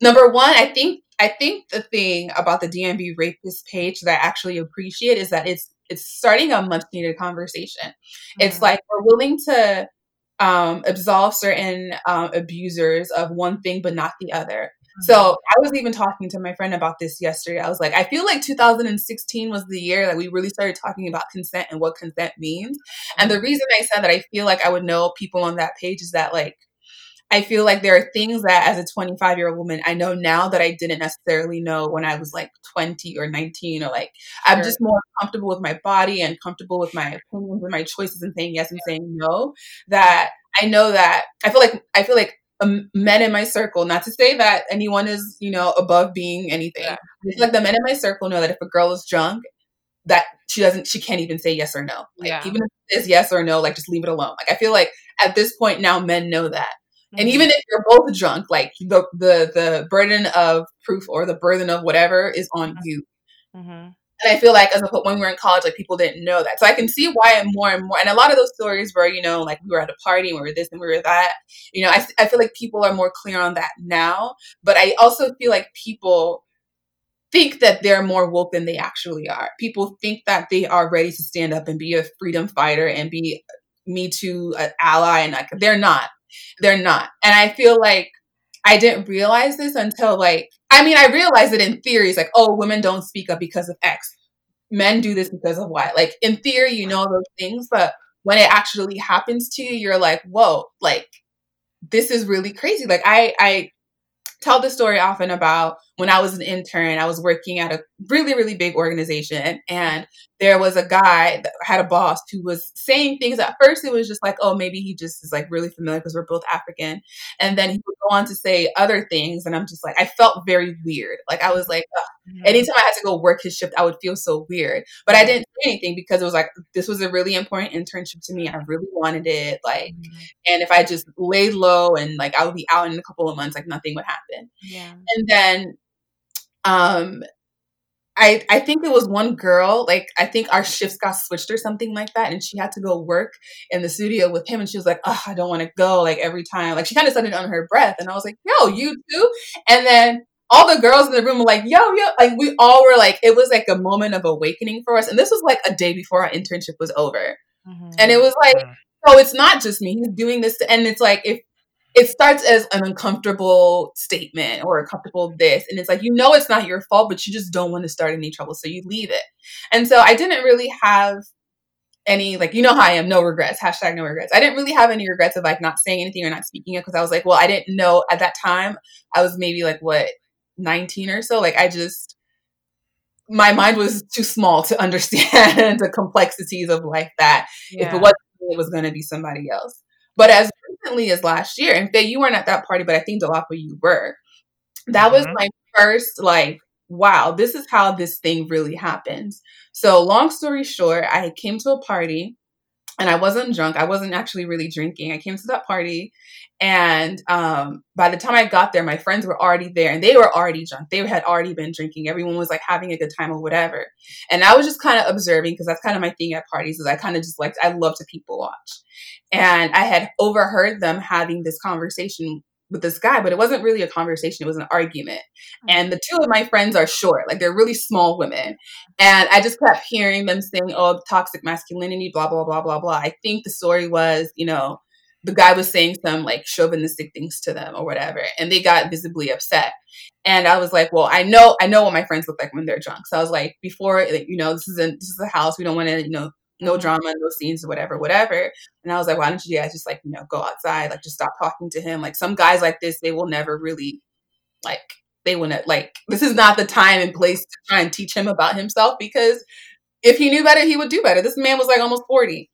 Number one, I think I think the thing about the DMV rapist page that I actually appreciate is that it's it's starting a much needed conversation. Mm-hmm. It's like we're willing to um, absolve certain um, abusers of one thing but not the other. So mm-hmm. I was even talking to my friend about this yesterday. I was like, I feel like 2016 was the year that we really started talking about consent and what consent means. And the mm-hmm. reason I said that I feel like I would know people on that page is that like I feel like there are things that as a 25 year old woman, I know now that I didn't necessarily know when I was like 20 or 19 or like. I'm just more comfortable with my body and comfortable with my opinions and my choices and saying yes and saying no. That I know that I feel like, I feel like um, men in my circle, not to say that anyone is, you know, above being anything. Yeah. It's like the men in my circle know that if a girl is drunk, that she doesn't, she can't even say yes or no. Like, yeah. even if it is yes or no, like just leave it alone. Like I feel like at this point now, men know that. And even if you're both drunk, like the the the burden of proof or the burden of whatever is on mm-hmm. you. Mm-hmm. And I feel like as a when we were in college, like people didn't know that. So I can see why more and more. And a lot of those stories were, you know, like we were at a party and we were this and we were that. You know, I I feel like people are more clear on that now. But I also feel like people think that they're more woke than they actually are. People think that they are ready to stand up and be a freedom fighter and be me too an ally and like they're not they're not. And I feel like I didn't realize this until like, I mean, I realized it in theory. It's like, oh, women don't speak up because of X. Men do this because of Y. Like in theory, you know those things, but when it actually happens to you, you're like, whoa, like this is really crazy. Like I, I tell the story often about when I was an intern, I was working at a really, really big organization and there was a guy that had a boss who was saying things. At first it was just like oh maybe he just is like really familiar because we're both african. And then he would go on to say other things and i'm just like i felt very weird. Like i was like mm-hmm. anytime i had to go work his shift i would feel so weird. But i didn't say anything because it was like this was a really important internship to me. I really wanted it like mm-hmm. and if i just laid low and like i would be out in a couple of months like nothing would happen. Yeah. And then um I I think it was one girl, like I think our shifts got switched or something like that, and she had to go work in the studio with him, and she was like, "Oh, I don't want to go." Like every time, like she kind of said it on her breath, and I was like, "Yo, you too?" And then all the girls in the room were like, "Yo, yo!" Like we all were like, it was like a moment of awakening for us, and this was like a day before our internship was over, mm-hmm. and it was like, "Oh, it's not just me; he's doing this," and it's like if it starts as an uncomfortable statement or a comfortable this and it's like you know it's not your fault but you just don't want to start any trouble so you leave it. And so i didn't really have any like you know how i am no regrets hashtag no regrets. I didn't really have any regrets of like not saying anything or not speaking it because i was like well i didn't know at that time i was maybe like what 19 or so like i just my mind was too small to understand the complexities of life that yeah. if it wasn't it was going to be somebody else. But as recently as last year, and Faye, you weren't at that party, but I think Dolapo, you were. That mm-hmm. was my first like, wow, this is how this thing really happens. So long story short, I came to a party and I wasn't drunk. I wasn't actually really drinking. I came to that party, and um, by the time I got there, my friends were already there, and they were already drunk. They had already been drinking. Everyone was like having a good time or whatever. And I was just kind of observing because that's kind of my thing at parties. Is I kind of just like I love to people watch, and I had overheard them having this conversation with this guy, but it wasn't really a conversation, it was an argument. And the two of my friends are short, like they're really small women. And I just kept hearing them saying, oh, toxic masculinity, blah, blah, blah, blah, blah. I think the story was, you know, the guy was saying some like chauvinistic things to them or whatever, and they got visibly upset. And I was like, well, I know, I know what my friends look like when they're drunk. So I was like, before, you know, this is a this is a house. We don't want to, you know, no drama, no scenes, whatever, whatever. And I was like, why don't you guys just like, you know, go outside, like just stop talking to him. Like some guys like this, they will never really like they wouldn't like this is not the time and place to try and teach him about himself because if he knew better, he would do better. This man was like almost 40.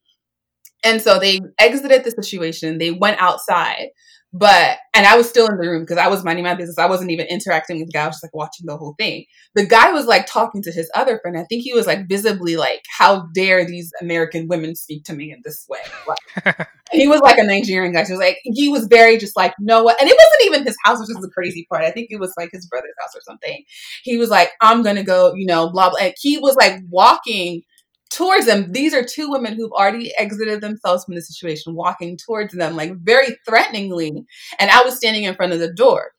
And so they exited the situation. They went outside. But and I was still in the room because I was minding my business. I wasn't even interacting with the guy. I was just like watching the whole thing. The guy was like talking to his other friend. I think he was like visibly like, "How dare these American women speak to me in this way?" Like, he was like a Nigerian guy. So He was like, he was very just like, "No what?" And it wasn't even his house, which is the crazy part. I think it was like his brother's house or something. He was like, "I'm gonna go," you know, blah blah. And he was like walking towards them. These are two women who've already exited themselves from the situation, walking towards them like very threateningly. And I was standing in front of the door.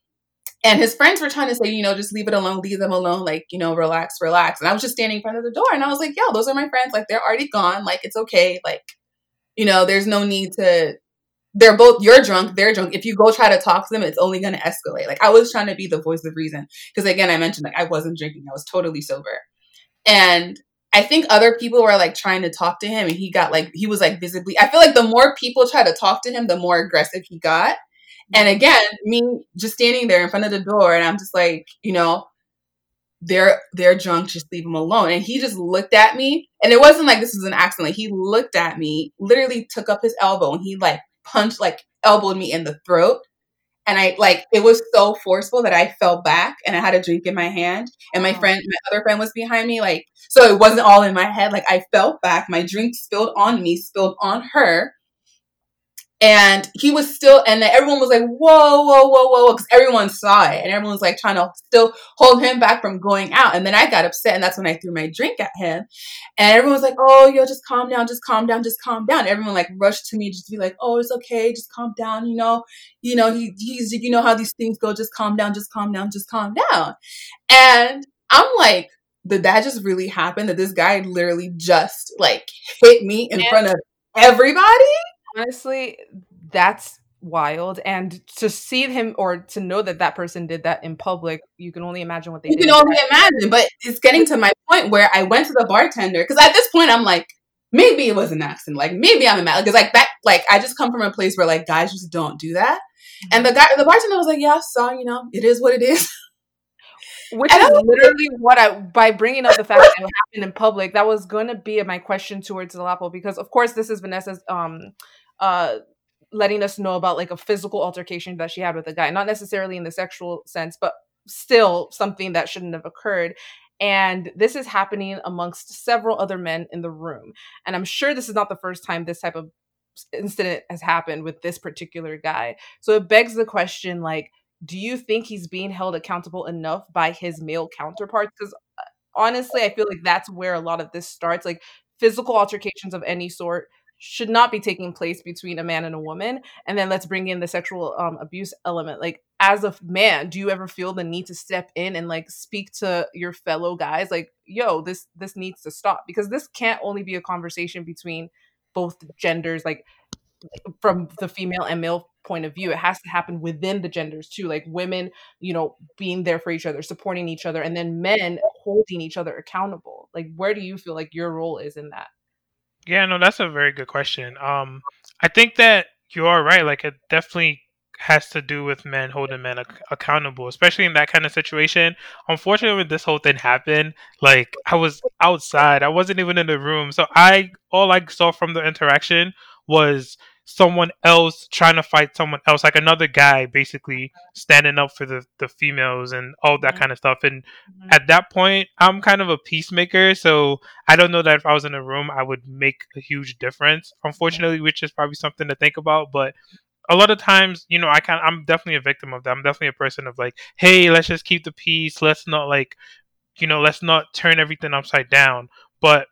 And his friends were trying to say, you know, just leave it alone, leave them alone, like, you know, relax, relax. And I was just standing in front of the door and I was like, yo, those are my friends. Like, they're already gone. Like, it's okay. Like, you know, there's no need to. They're both, you're drunk, they're drunk. If you go try to talk to them, it's only going to escalate. Like, I was trying to be the voice of reason. Because again, I mentioned, like, I wasn't drinking, I was totally sober. And I think other people were like trying to talk to him and he got like he was like visibly I feel like the more people try to talk to him, the more aggressive he got. And again, me just standing there in front of the door and I'm just like, you know, they're they're drunk, just leave him alone. And he just looked at me and it wasn't like this was an accident. Like he looked at me, literally took up his elbow and he like punched like elbowed me in the throat and I like it was so forceful that I fell back and I had a drink in my hand and my friend my other friend was behind me like so it wasn't all in my head like I fell back my drink spilled on me spilled on her and he was still, and then everyone was like, whoa, whoa, whoa, whoa, because everyone saw it. And everyone was like trying to still hold him back from going out. And then I got upset, and that's when I threw my drink at him. And everyone was like, oh, yo, just calm down, just calm down, just calm down. Everyone like rushed to me just to be like, oh, it's okay, just calm down, you know, you know, he, he's, you know how these things go, just calm down, just calm down, just calm down. And I'm like, did that just really happen? That this guy literally just like hit me in front of everybody? Honestly, that's wild and to see him or to know that that person did that in public you can only imagine what they did. you can only imagine but it's getting to my point where i went to the bartender because at this point i'm like maybe it was an accident like maybe i'm a mad because like that like i just come from a place where like guys just don't do that and the guy the bartender was like yeah so you know it is what it is Which is literally what I by bringing up the fact that it happened in public. That was going to be my question towards Dolapo because, of course, this is Vanessa's um uh letting us know about like a physical altercation that she had with a guy, not necessarily in the sexual sense, but still something that shouldn't have occurred. And this is happening amongst several other men in the room. And I'm sure this is not the first time this type of incident has happened with this particular guy. So it begs the question like, do you think he's being held accountable enough by his male counterparts? Because uh, honestly, I feel like that's where a lot of this starts. Like physical altercations of any sort should not be taking place between a man and a woman and then let's bring in the sexual um, abuse element like as a man do you ever feel the need to step in and like speak to your fellow guys? Like yo this this needs to stop because this can't only be a conversation between both genders like from the female and male point of view. It has to happen within the genders too like women you know being there for each other supporting each other and then men holding each other accountable. Like where do you feel like your role is in that yeah, no, that's a very good question. Um, I think that you are right. Like, it definitely has to do with men holding men ac- accountable, especially in that kind of situation. Unfortunately, when this whole thing happened, like I was outside, I wasn't even in the room, so I all I saw from the interaction was someone else trying to fight someone else, like another guy basically standing up for the, the females and all that mm-hmm. kind of stuff. And mm-hmm. at that point, I'm kind of a peacemaker. So I don't know that if I was in a room, I would make a huge difference, unfortunately, which is probably something to think about. But a lot of times, you know, I can't. I'm definitely a victim of that. I'm definitely a person of like, hey, let's just keep the peace. Let's not like, you know, let's not turn everything upside down. But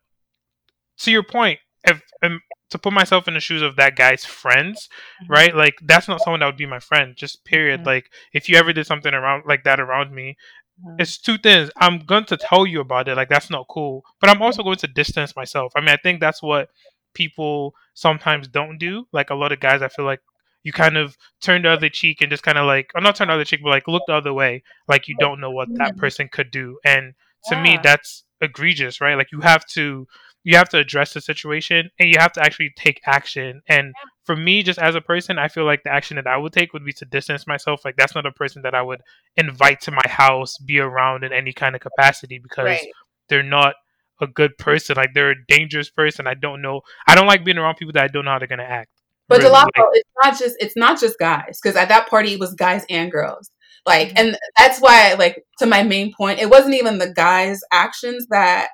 to your point, if um, to put myself in the shoes of that guy's friends, mm-hmm. right? Like that's not someone that would be my friend. Just period. Mm-hmm. Like if you ever did something around like that around me, mm-hmm. it's two things. I'm going to tell you about it. Like that's not cool. But I'm also going to distance myself. I mean, I think that's what people sometimes don't do. Like a lot of guys, I feel like you kind of turn the other cheek and just kind of like, I'm not turn the other cheek, but like look the other way, like you don't know what that mm-hmm. person could do. And to yeah. me, that's egregious, right? Like you have to you have to address the situation and you have to actually take action. And for me, just as a person, I feel like the action that I would take would be to distance myself. Like that's not a person that I would invite to my house, be around in any kind of capacity because right. they're not a good person. Like they're a dangerous person. I don't know. I don't like being around people that I don't know how they're gonna act. But really. Dolapo, it's not just it's not just guys because at that party it was guys and girls. Like, mm-hmm. and that's why, like, to my main point, it wasn't even the guys' actions that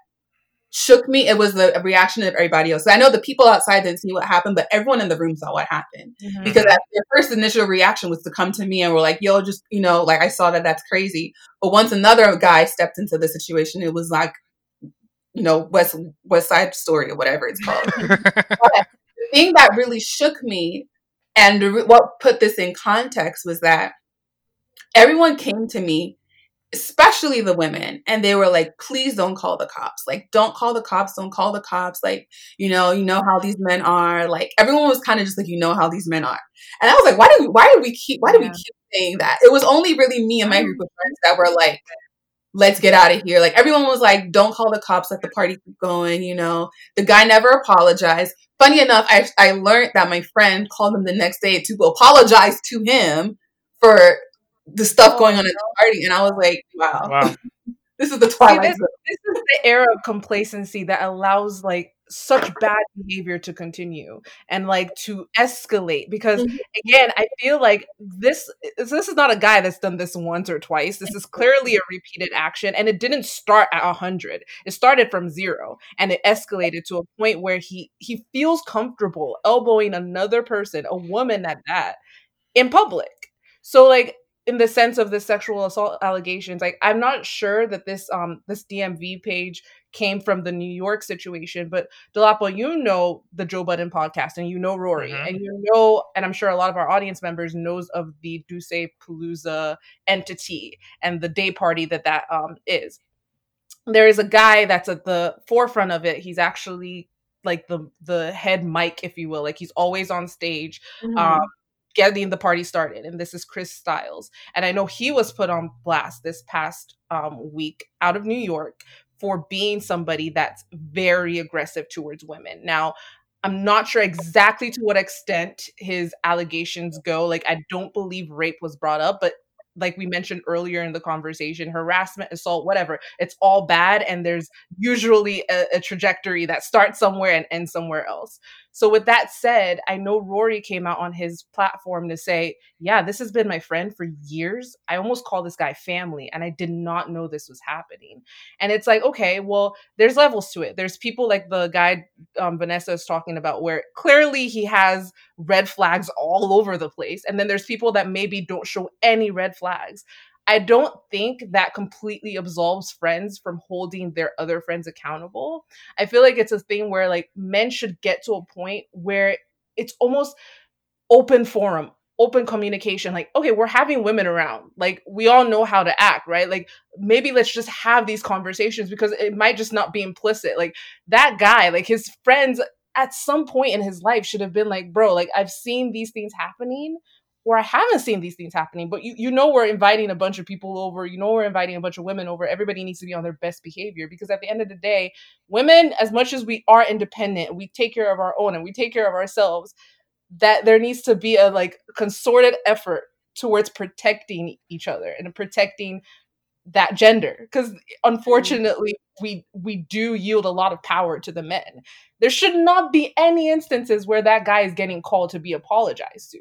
shook me, it was the reaction of everybody else. I know the people outside didn't see what happened, but everyone in the room saw what happened. Mm-hmm. Because their first initial reaction was to come to me and were like, yo, just, you know, like I saw that that's crazy. But once another guy stepped into the situation, it was like, you know, West West Side Story or whatever it's called. the thing that really shook me and what put this in context was that everyone came to me especially the women and they were like please don't call the cops. Like don't call the cops. Don't call the cops. Like you know you know how these men are. Like everyone was kind of just like you know how these men are. And i was like why do we why do we keep why do we keep saying that? It was only really me and my group of friends that were like let's get out of here. Like everyone was like don't call the cops. Let the party keep going you know? The guy never apologized. Funny enough i, I learned that my friend called him the next day to apologize to him for the stuff oh, going on at the party, and I was like, wow. wow. this is the twilight. See, this, this, is the era of complacency that allows like such bad behavior to continue and like to escalate because mm-hmm. again i feel like this this is not a guy that's done this once or twice this is clearly a repeated action and it didn't start at 100 it started from zero and it escalated to a point where he he feels comfortable elbowing another person a woman at that in public so like in the sense of the sexual assault allegations like i'm not sure that this um this dmv page came from the new york situation but dolapo you know the joe budden podcast and you know rory mm-hmm. and you know and i'm sure a lot of our audience members knows of the duce palooza entity and the day party that that um is there is a guy that's at the forefront of it he's actually like the the head mic if you will like he's always on stage mm-hmm. um getting the party started. And this is Chris Styles. And I know he was put on blast this past um, week out of New York for being somebody that's very aggressive towards women. Now, I'm not sure exactly to what extent his allegations go. Like, I don't believe rape was brought up, but like we mentioned earlier in the conversation, harassment, assault, whatever, it's all bad. And there's usually a, a, trajectory that starts somewhere and ends somewhere else. So, with that said, I know Rory came out on his platform to say, Yeah, this has been my friend for years. I almost call this guy family, and I did not know this was happening. And it's like, okay, well, there's levels to it. There's people like the guy um, Vanessa is talking about, where clearly he has red flags all over the place. And then there's people that maybe don't show any red flags. I don't think that completely absolves friends from holding their other friends accountable. I feel like it's a thing where like men should get to a point where it's almost open forum, open communication. Like, okay, we're having women around. Like, we all know how to act, right? Like, maybe let's just have these conversations because it might just not be implicit. Like, that guy, like his friends at some point in his life should have been like, bro, like I've seen these things happening or I haven't seen these things happening, but you, you know we're inviting a bunch of people over, you know we're inviting a bunch of women over. Everybody needs to be on their best behavior because at the end of the day, women, as much as we are independent, we take care of our own and we take care of ourselves, that there needs to be a like consorted effort towards protecting each other and protecting that gender because unfortunately we we do yield a lot of power to the men there should not be any instances where that guy is getting called to be apologized to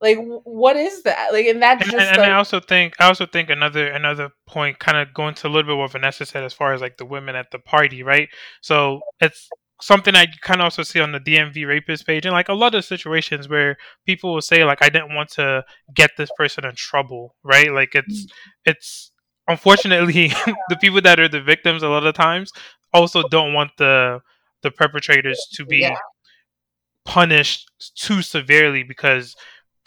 like what is that like and that's and, just and, like, i also think i also think another another point kind of going to a little bit what vanessa said as far as like the women at the party right so it's something i kind of also see on the dmv rapist page and like a lot of situations where people will say like i didn't want to get this person in trouble right like it's mm-hmm. it's unfortunately the people that are the victims a lot of times also don't want the the perpetrators to be yeah. punished too severely because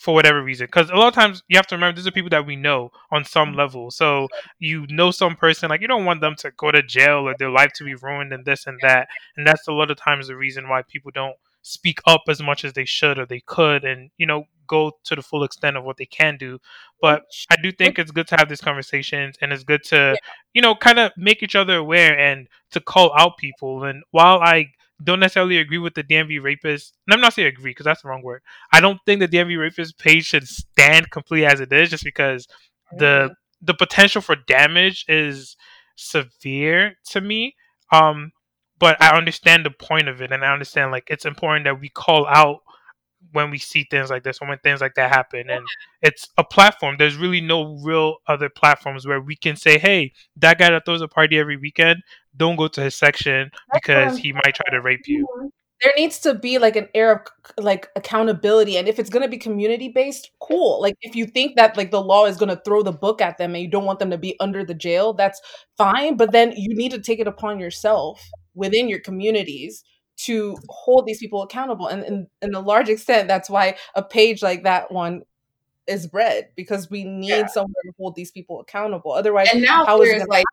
for whatever reason. Because a lot of times you have to remember these are people that we know on some mm-hmm. level. So you know some person, like you don't want them to go to jail or their life to be ruined and this and that. And that's a lot of times the reason why people don't speak up as much as they should or they could and, you know, go to the full extent of what they can do. But I do think it's good to have these conversations and it's good to, you know, kind of make each other aware and to call out people. And while I don't necessarily agree with the DMV rapist. And I'm not saying agree because that's the wrong word. I don't think the DMV rapist page should stand completely as it is, just because the the potential for damage is severe to me. Um, but I understand the point of it, and I understand like it's important that we call out when we see things like this, when things like that happen, and it's a platform. There's really no real other platforms where we can say, "Hey, that guy that throws a party every weekend, don't go to his section because he might try to rape you." Mm-hmm. There needs to be like an air of like accountability, and if it's going to be community based, cool. Like if you think that like the law is going to throw the book at them and you don't want them to be under the jail, that's fine. But then you need to take it upon yourself within your communities to hold these people accountable. And in, in a large extent, that's why a page like that one is bred because we need yeah. somewhere to hold these people accountable. Otherwise, and now how is it like?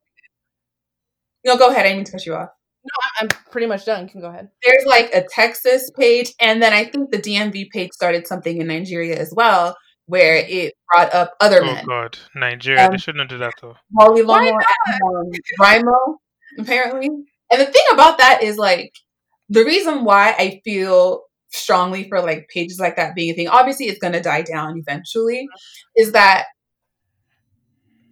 No, go ahead. I need to cut you off. No, I'm pretty much done. You can go ahead. There's like a Texas page, and then I think the DMV page started something in Nigeria as well, where it brought up other oh, men. Oh God, Nigeria! Um, they shouldn't do that though. Molly Longo and um, Rimo, apparently. And the thing about that is like the reason why I feel strongly for like pages like that being a thing, obviously it's going to die down eventually, is that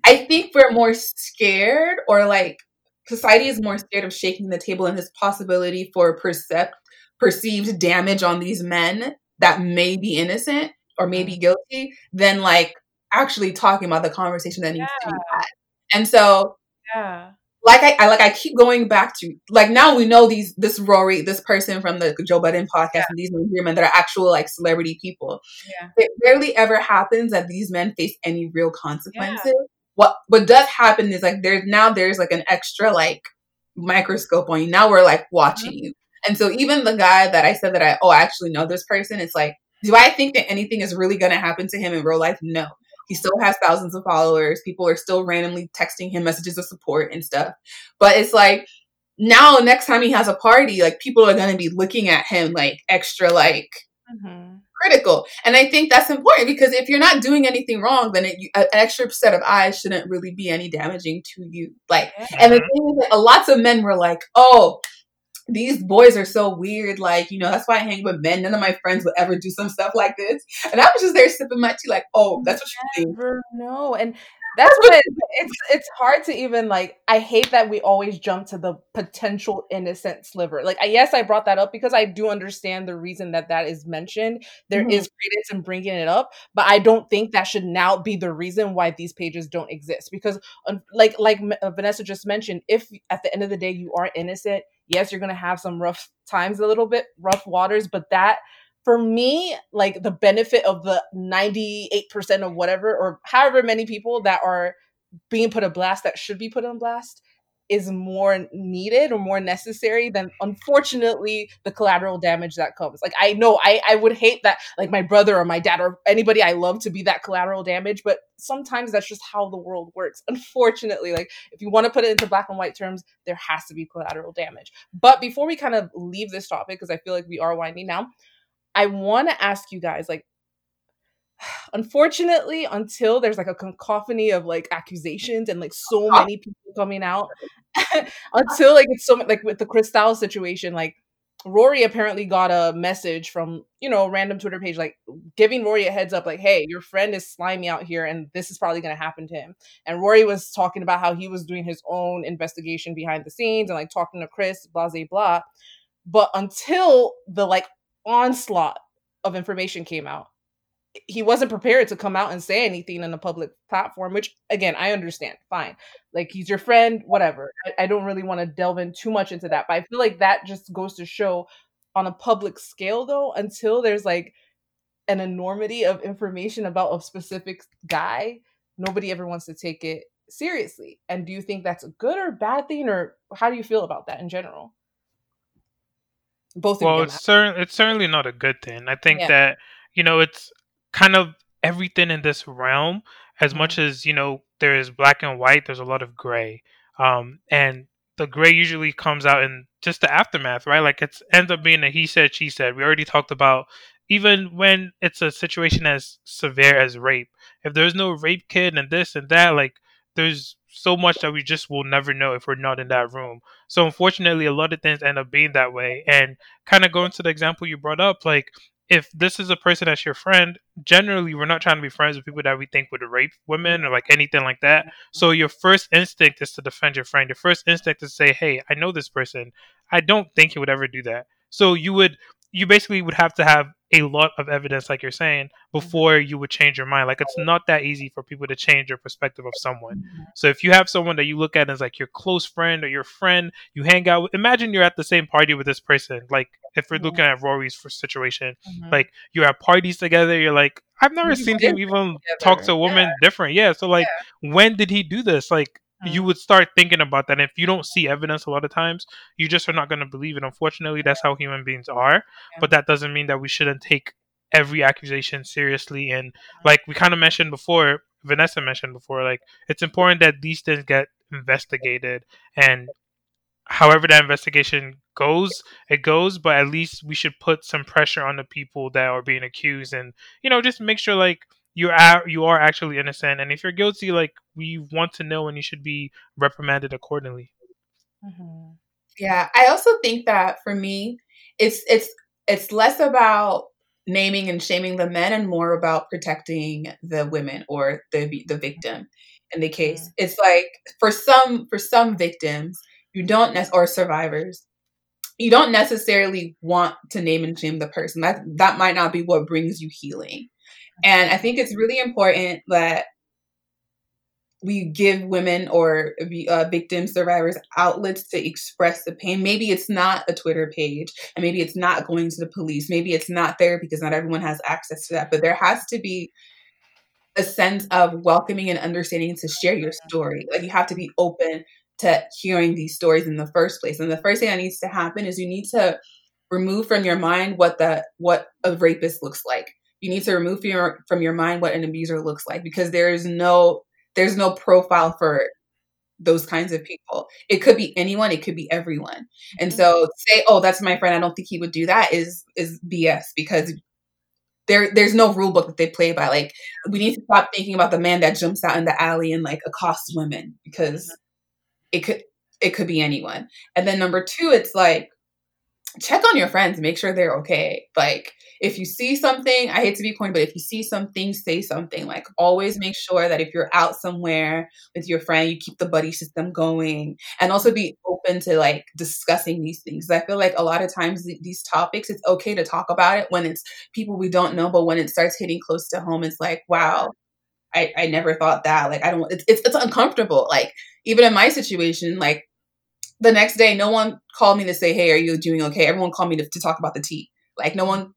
I think we're more scared or like society is more scared of shaking the table and this possibility for percept perceived damage on these men that may be innocent or may be mm-hmm. guilty than like actually talking about the conversation that needs yeah. to be had. And so yeah like I, I, like I keep going back to like now we know these this Rory this person from the Joe Budden podcast yeah. and these men that are actual like celebrity people. Yeah. It rarely ever happens that these men face any real consequences. Yeah. What what does happen is like there's now there's like an extra like microscope on you. Now we're like watching mm-hmm. you. And so even the guy that I said that I oh I actually know this person, it's like, do I think that anything is really gonna happen to him in real life? No. He still has thousands of followers. People are still randomly texting him messages of support and stuff. But it's like now, next time he has a party, like people are going to be looking at him like extra, like mm-hmm. critical. And I think that's important because if you're not doing anything wrong, then it, an extra set of eyes shouldn't really be any damaging to you. Like, yeah. and the thing is, that lots of men were like, "Oh, these boys are so weird. Like, you know, that's why I hang with men. None of my friends would ever do some stuff like this. And I was just there sipping my tea, like, oh, that's what you think. Know. And that's what it, it's it's hard to even like i hate that we always jump to the potential innocent sliver like I, yes i brought that up because i do understand the reason that that is mentioned There mm-hmm. is credence in bringing it up but i don't think that should now be the reason why these pages don't exist because like like uh, vanessa just mentioned if at the end of the day you are innocent yes you're gonna have some rough times a little bit rough waters but that for me, like the benefit of the 98% of whatever, or however many people that are being put a blast that should be put on blast is more needed or more necessary than unfortunately the collateral damage that comes. Like i know i i would hate that like my brother or my dad or anybody i love to be that collateral damage but sometimes that's just how the world works. Unfortunately like if you want to put it into black and white terms there has to be collateral damage. But before we kind of leave this topic because i feel like we are winding now I want to ask you guys like unfortunately until there's like a cacophony of like accusations and like so many people coming out until like it's so like with the Cristal situation like Rory apparently got a message from, you know, a random Twitter page, like giving Rory a heads up, like, hey, your friend is slimy out here and this is probably going to happen to him. And Rory was talking about how he was doing his own investigation behind the scenes and like talking to Chris, blah, blah, blah. But until the like onslaught of information came out he wasn't prepared to come out and say anything in a public platform which again i understand. Fine. Like he's your friend whatever. I, I don't really want to delve in too much into that but i feel like that just goes to show on a public scale though until there's like an enormity of information about a specific guy nobody ever wants to take it seriously. And do you think that's a good or bad thing or how do you feel about that in general? Both well it's, cer- it's certainly not a good thing. I think yeah. that you know it's kind of everything in this realm as mm-hmm. much as you know there is black and white there's a lot of gray um, and the gray usually comes out in just the aftermath right like it ends up being a he said she said we already talked about even when it's a situation as severe as rape if there's no rape kit and this and that like there's so much that we just will never know if we're not in that room. So unfortunately, a lot of things end up being that way. And kind of going to the example you brought up, like if this is a person that's your friend, generally we're not trying to be friends with people that we think would rape women or like anything like that. So mm-hmm. your first instinct is to defend your friend. Your first instinct is to say, "Hey, I know this person. I don't think he would ever do that." So you would you basically would have to have a lot of evidence, like you're saying, mm-hmm. before you would change your mind. Like it's not that easy for people to change your perspective of someone. Mm-hmm. So if you have someone that you look at as like your close friend or your friend, you hang out with, imagine you're at the same party with this person. Like if we're looking at Rory's situation, mm-hmm. like you're at parties together, you're like, I've never you seen him even together. talk to a woman yeah. different. Yeah. So like, yeah. when did he do this? Like, you mm. would start thinking about that. And if you don't see evidence a lot of times, you just are not going to believe it. Unfortunately, that's how human beings are. But that doesn't mean that we shouldn't take every accusation seriously. And mm-hmm. like we kind of mentioned before, Vanessa mentioned before, like it's important that these things get investigated and however that investigation goes, it goes, but at least we should put some pressure on the people that are being accused and, you know, just make sure like you are you are actually innocent, and if you're guilty, like we want to know, and you should be reprimanded accordingly. Mm-hmm. Yeah, I also think that for me, it's it's it's less about naming and shaming the men and more about protecting the women or the the victim in the case. Mm-hmm. It's like for some for some victims, you don't ne- or survivors, you don't necessarily want to name and shame the person. That that might not be what brings you healing. And I think it's really important that we give women or uh, victim survivors outlets to express the pain. Maybe it's not a Twitter page, and maybe it's not going to the police. Maybe it's not there because not everyone has access to that. But there has to be a sense of welcoming and understanding to share your story. Like you have to be open to hearing these stories in the first place. And the first thing that needs to happen is you need to remove from your mind what the what a rapist looks like you need to remove from your from your mind what an abuser looks like because there is no there's no profile for those kinds of people. It could be anyone, it could be everyone. And mm-hmm. so say, "Oh, that's my friend. I don't think he would do that." is is BS because there there's no rule book that they play by. Like we need to stop thinking about the man that jumps out in the alley and like accosts women because mm-hmm. it could it could be anyone. And then number 2, it's like check on your friends, make sure they're okay. Like if you see something, I hate to be corny, but if you see something, say something. Like always make sure that if you're out somewhere with your friend, you keep the buddy system going and also be open to like discussing these things. I feel like a lot of times these topics, it's okay to talk about it when it's people we don't know, but when it starts hitting close to home, it's like, wow, I, I never thought that. Like I don't it's, it's it's uncomfortable. Like even in my situation, like the next day, no one called me to say, "Hey, are you doing okay?" Everyone called me to, to talk about the tea. Like no one,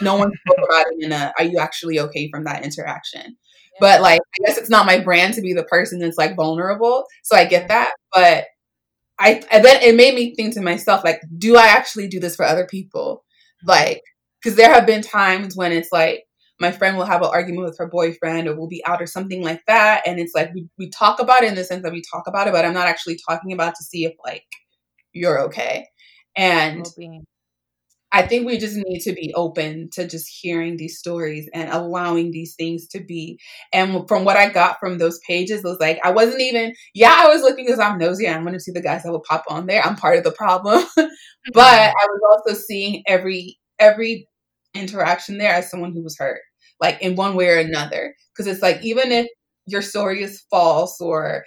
no one spoke about it in a, "Are you actually okay?" from that interaction. Yeah. But like, I guess it's not my brand to be the person that's like vulnerable. So I get that, but I, I then it made me think to myself, like, do I actually do this for other people? Mm-hmm. Like, because there have been times when it's like my friend will have an argument with her boyfriend or we'll be out or something like that. And it's like we, we talk about it in the sense that we talk about it, but I'm not actually talking about to see if like you're okay. And I think we just need to be open to just hearing these stories and allowing these things to be. And from what I got from those pages, it was like I wasn't even. Yeah, I was looking because I'm nosy. I'm going to see the guys that will pop on there. I'm part of the problem, but mm-hmm. I was also seeing every every interaction there as someone who was hurt, like in one way or another. Because it's like, even if your story is false or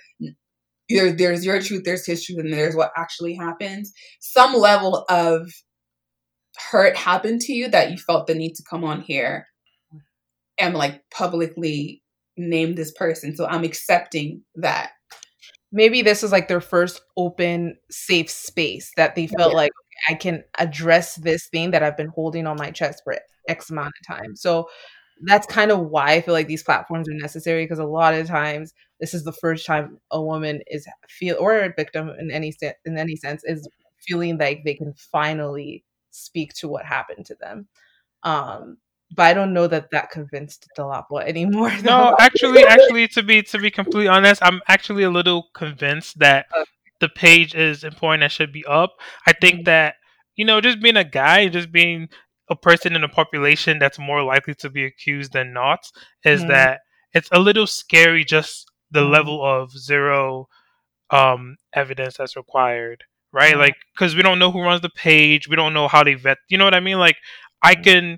there, there's your truth, there's his truth, and there's what actually happened, some level of hurt happened to you that you felt the need to come on here and like publicly name this person. So I'm accepting that. Maybe this is like their first open, safe space that they felt yeah. like I can address this thing that I've been holding on my chest for X amount of time. So that's kind of why I feel like these platforms are necessary because a lot of times this is the first time a woman is feel or a victim in any in any sense is feeling like they can finally speak to what happened to them. Um, but I don't know that that convinced Dolapo anymore. No, actually, actually, to be to be completely honest, I'm actually a little convinced that okay the page is important and should be up. I think mm-hmm. that you know, just being a guy, just being a person in a population that's more likely to be accused than not, is mm-hmm. that it's a little scary. Just the mm-hmm. level of zero um, evidence that's required, right? Mm-hmm. Like, because we don't know who runs the page, we don't know how they vet. You know what I mean? Like, I mm-hmm. can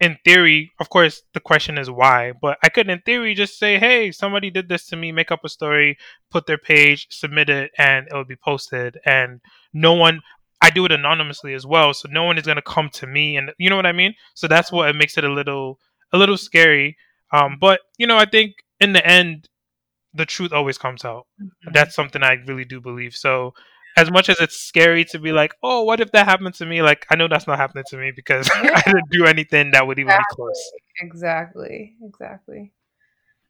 in theory, of course, the question is why, but I could, in theory, just say, hey, somebody did this to me, make up a story, put their page, submit it, and it would be posted. And no one, I do it anonymously as well, so no one is going to come to me. And you know what I mean? So that's what it makes it a little, a little scary. Um, but, you know, I think in the end, the truth always comes out. Mm-hmm. That's something I really do believe. So as much as it's scary to be like, oh, what if that happened to me? Like, I know that's not happening to me because yeah. I didn't do anything that would even exactly. be close. Exactly. Exactly.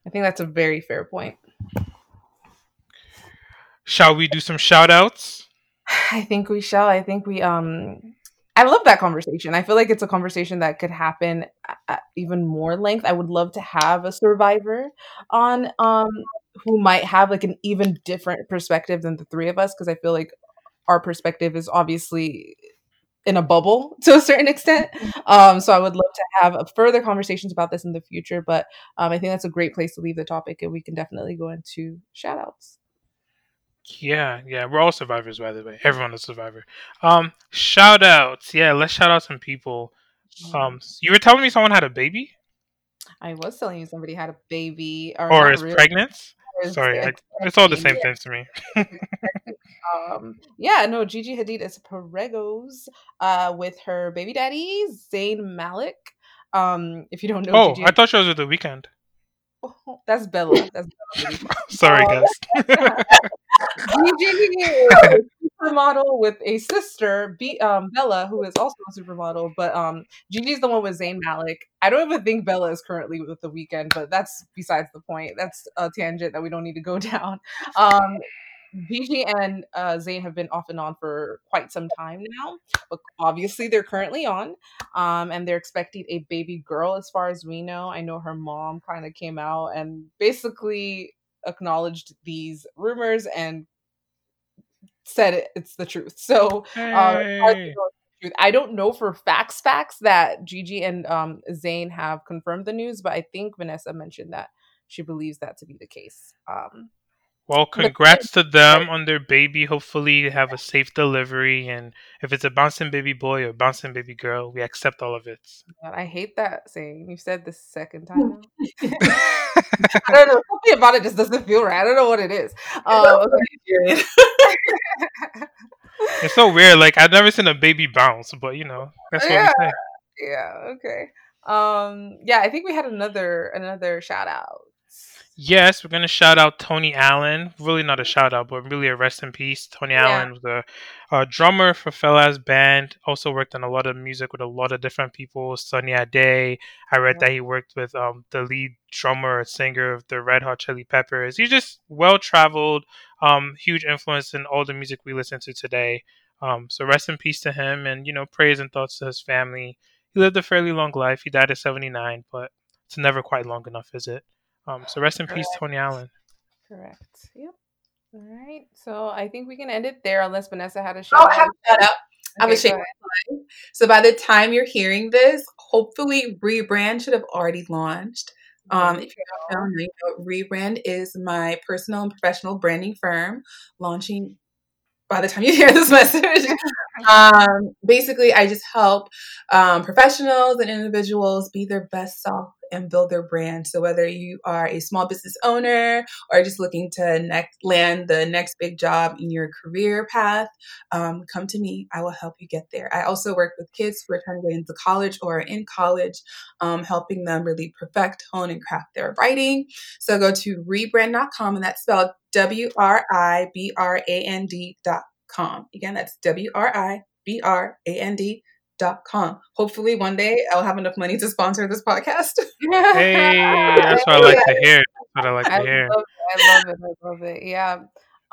I think that's a very fair point. Shall we do some shout outs? I think we shall. I think we, um, I love that conversation. I feel like it's a conversation that could happen at even more length. I would love to have a survivor on um who might have like an even different perspective than the three of us because I feel like our perspective is obviously in a bubble to a certain extent. Um, so I would love to have further conversations about this in the future, but um, I think that's a great place to leave the topic and we can definitely go into shout outs. Yeah, yeah, we're all survivors, by the way. Everyone is a survivor. Um, shout outs. Yeah, let's shout out some people. Um, you were telling me someone had a baby. I was telling you somebody had a baby, or, or is really. pregnant. Sorry, I, it's all the same thing to me. um, yeah, no, Gigi Hadid is Perregos uh, with her baby daddy Zayn Malik. Um, if you don't know, oh, Gigi I thought she was with the Weeknd. Oh, that's Bella. That's Bella. Sorry, uh, guys. Gigi supermodel with a sister, B- um, Bella, who is also a supermodel. But um, Gigi's the one with Zayn Malik. I don't even think Bella is currently with the Weeknd, but that's besides the point. That's a tangent that we don't need to go down. Um, Gigi and uh, Zayn have been off and on for quite some time now, but obviously they're currently on, um, and they're expecting a baby girl. As far as we know, I know her mom kind of came out and basically acknowledged these rumors and said it, it's the truth. So, uh, hey. uh, I don't know for facts facts that Gigi and um, Zayn have confirmed the news, but I think Vanessa mentioned that she believes that to be the case. Um, Well, congrats to them on their baby. Hopefully, they have a safe delivery. And if it's a bouncing baby boy or bouncing baby girl, we accept all of it. God, I hate that saying. You said the second time. I don't know. Something about it just doesn't feel right. I don't know what it is. Um, it's so weird. Like I've never seen a baby bounce, but you know that's what yeah. we say. Yeah. Okay. Um. Yeah. I think we had another another shout out. Yes, we're gonna shout out Tony Allen. Really not a shout out, but really a rest in peace. Tony Yeah. Allen was a, uh drummer for Fela's band. Also worked on a lot of music with a lot of different people. Sunny Ade. I read Yeah. that he worked with um, the lead drummer or singer of the Red Hot Chili Peppers. He's just well traveled. Um, huge influence in all the music we listen to today. Um, so rest in peace to him, and you know prayers and thoughts to his family. He lived a fairly long life. He died at seventy nine, but it's never quite long enough, is it? Um, so rest in peace, Tony Allen. Correct. Yep. All right. So I think we can end it there unless Vanessa had a Oh, shout I have out. a shout out. I have a Okay, shout go. So by the time you're hearing this, hopefully Wribrand should have already launched. Um, if you don't know, you know, Wribrand is my personal and professional branding firm launching by the time you hear this message. um, basically, I just help um, professionals and individuals be their best self and build their brand. So whether you are a small business owner or just looking to next land the next big job in your career path, um, come to me. I will help you get there. I also work with kids who are trying to get into college or in college, um, helping them really perfect, hone, and craft their writing. So go to wribrand.com, and that's spelled W R I B R A N D.com. Again, that's W R I B R A N D. Dot com. Hopefully, one day I'll have enough money to sponsor this podcast. Hey, that's what I like to hear. That's what I like I to hear. love it. I love it. I love it. Yeah.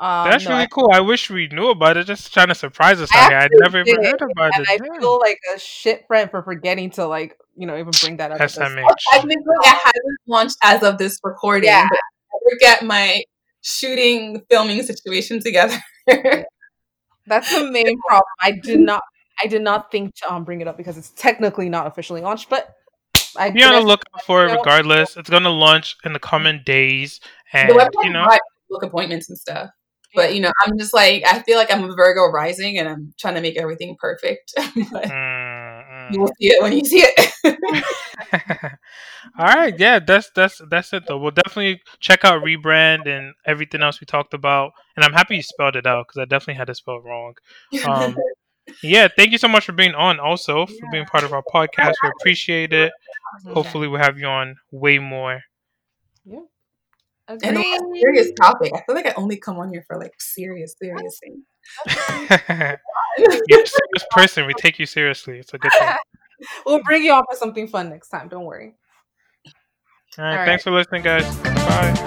Um, That's no, really I- cool. I wish we knew about it. Just trying to surprise us. I. I'd never even heard about and it. I Damn. feel like a shit friend for forgetting to like you know even bring that up. at this SMH. Technically, it hasn't launched as of this recording. Yeah. But I never get my shooting, filming situation together. That's the main problem. I did not. I did not think to um, bring it up because it's technically not officially launched, but I Be on the lookout for it regardless. It's gonna launch in the coming days, and the website you know, provides book appointments and stuff. But you know, I'm just like I feel like I'm a Virgo rising, and I'm trying to make everything perfect. but you will see it when you see it. All right, yeah, that's that's that's it though. We'll definitely check out wribrand and everything else we talked about. And I'm happy you spelled it out because I definitely had to spell it spelled wrong. Um, yeah, thank you so much for being on. Also, for being part of our podcast, we appreciate it. Hopefully, we'll have you on way more. and on Agreed. a serious topic, I feel like I only come on here for like serious, serious things. You're a serious person. We take you seriously. It's a good thing. we'll bring you on for something fun next time. Don't worry. All right, All right. thanks for listening, guys. Bye.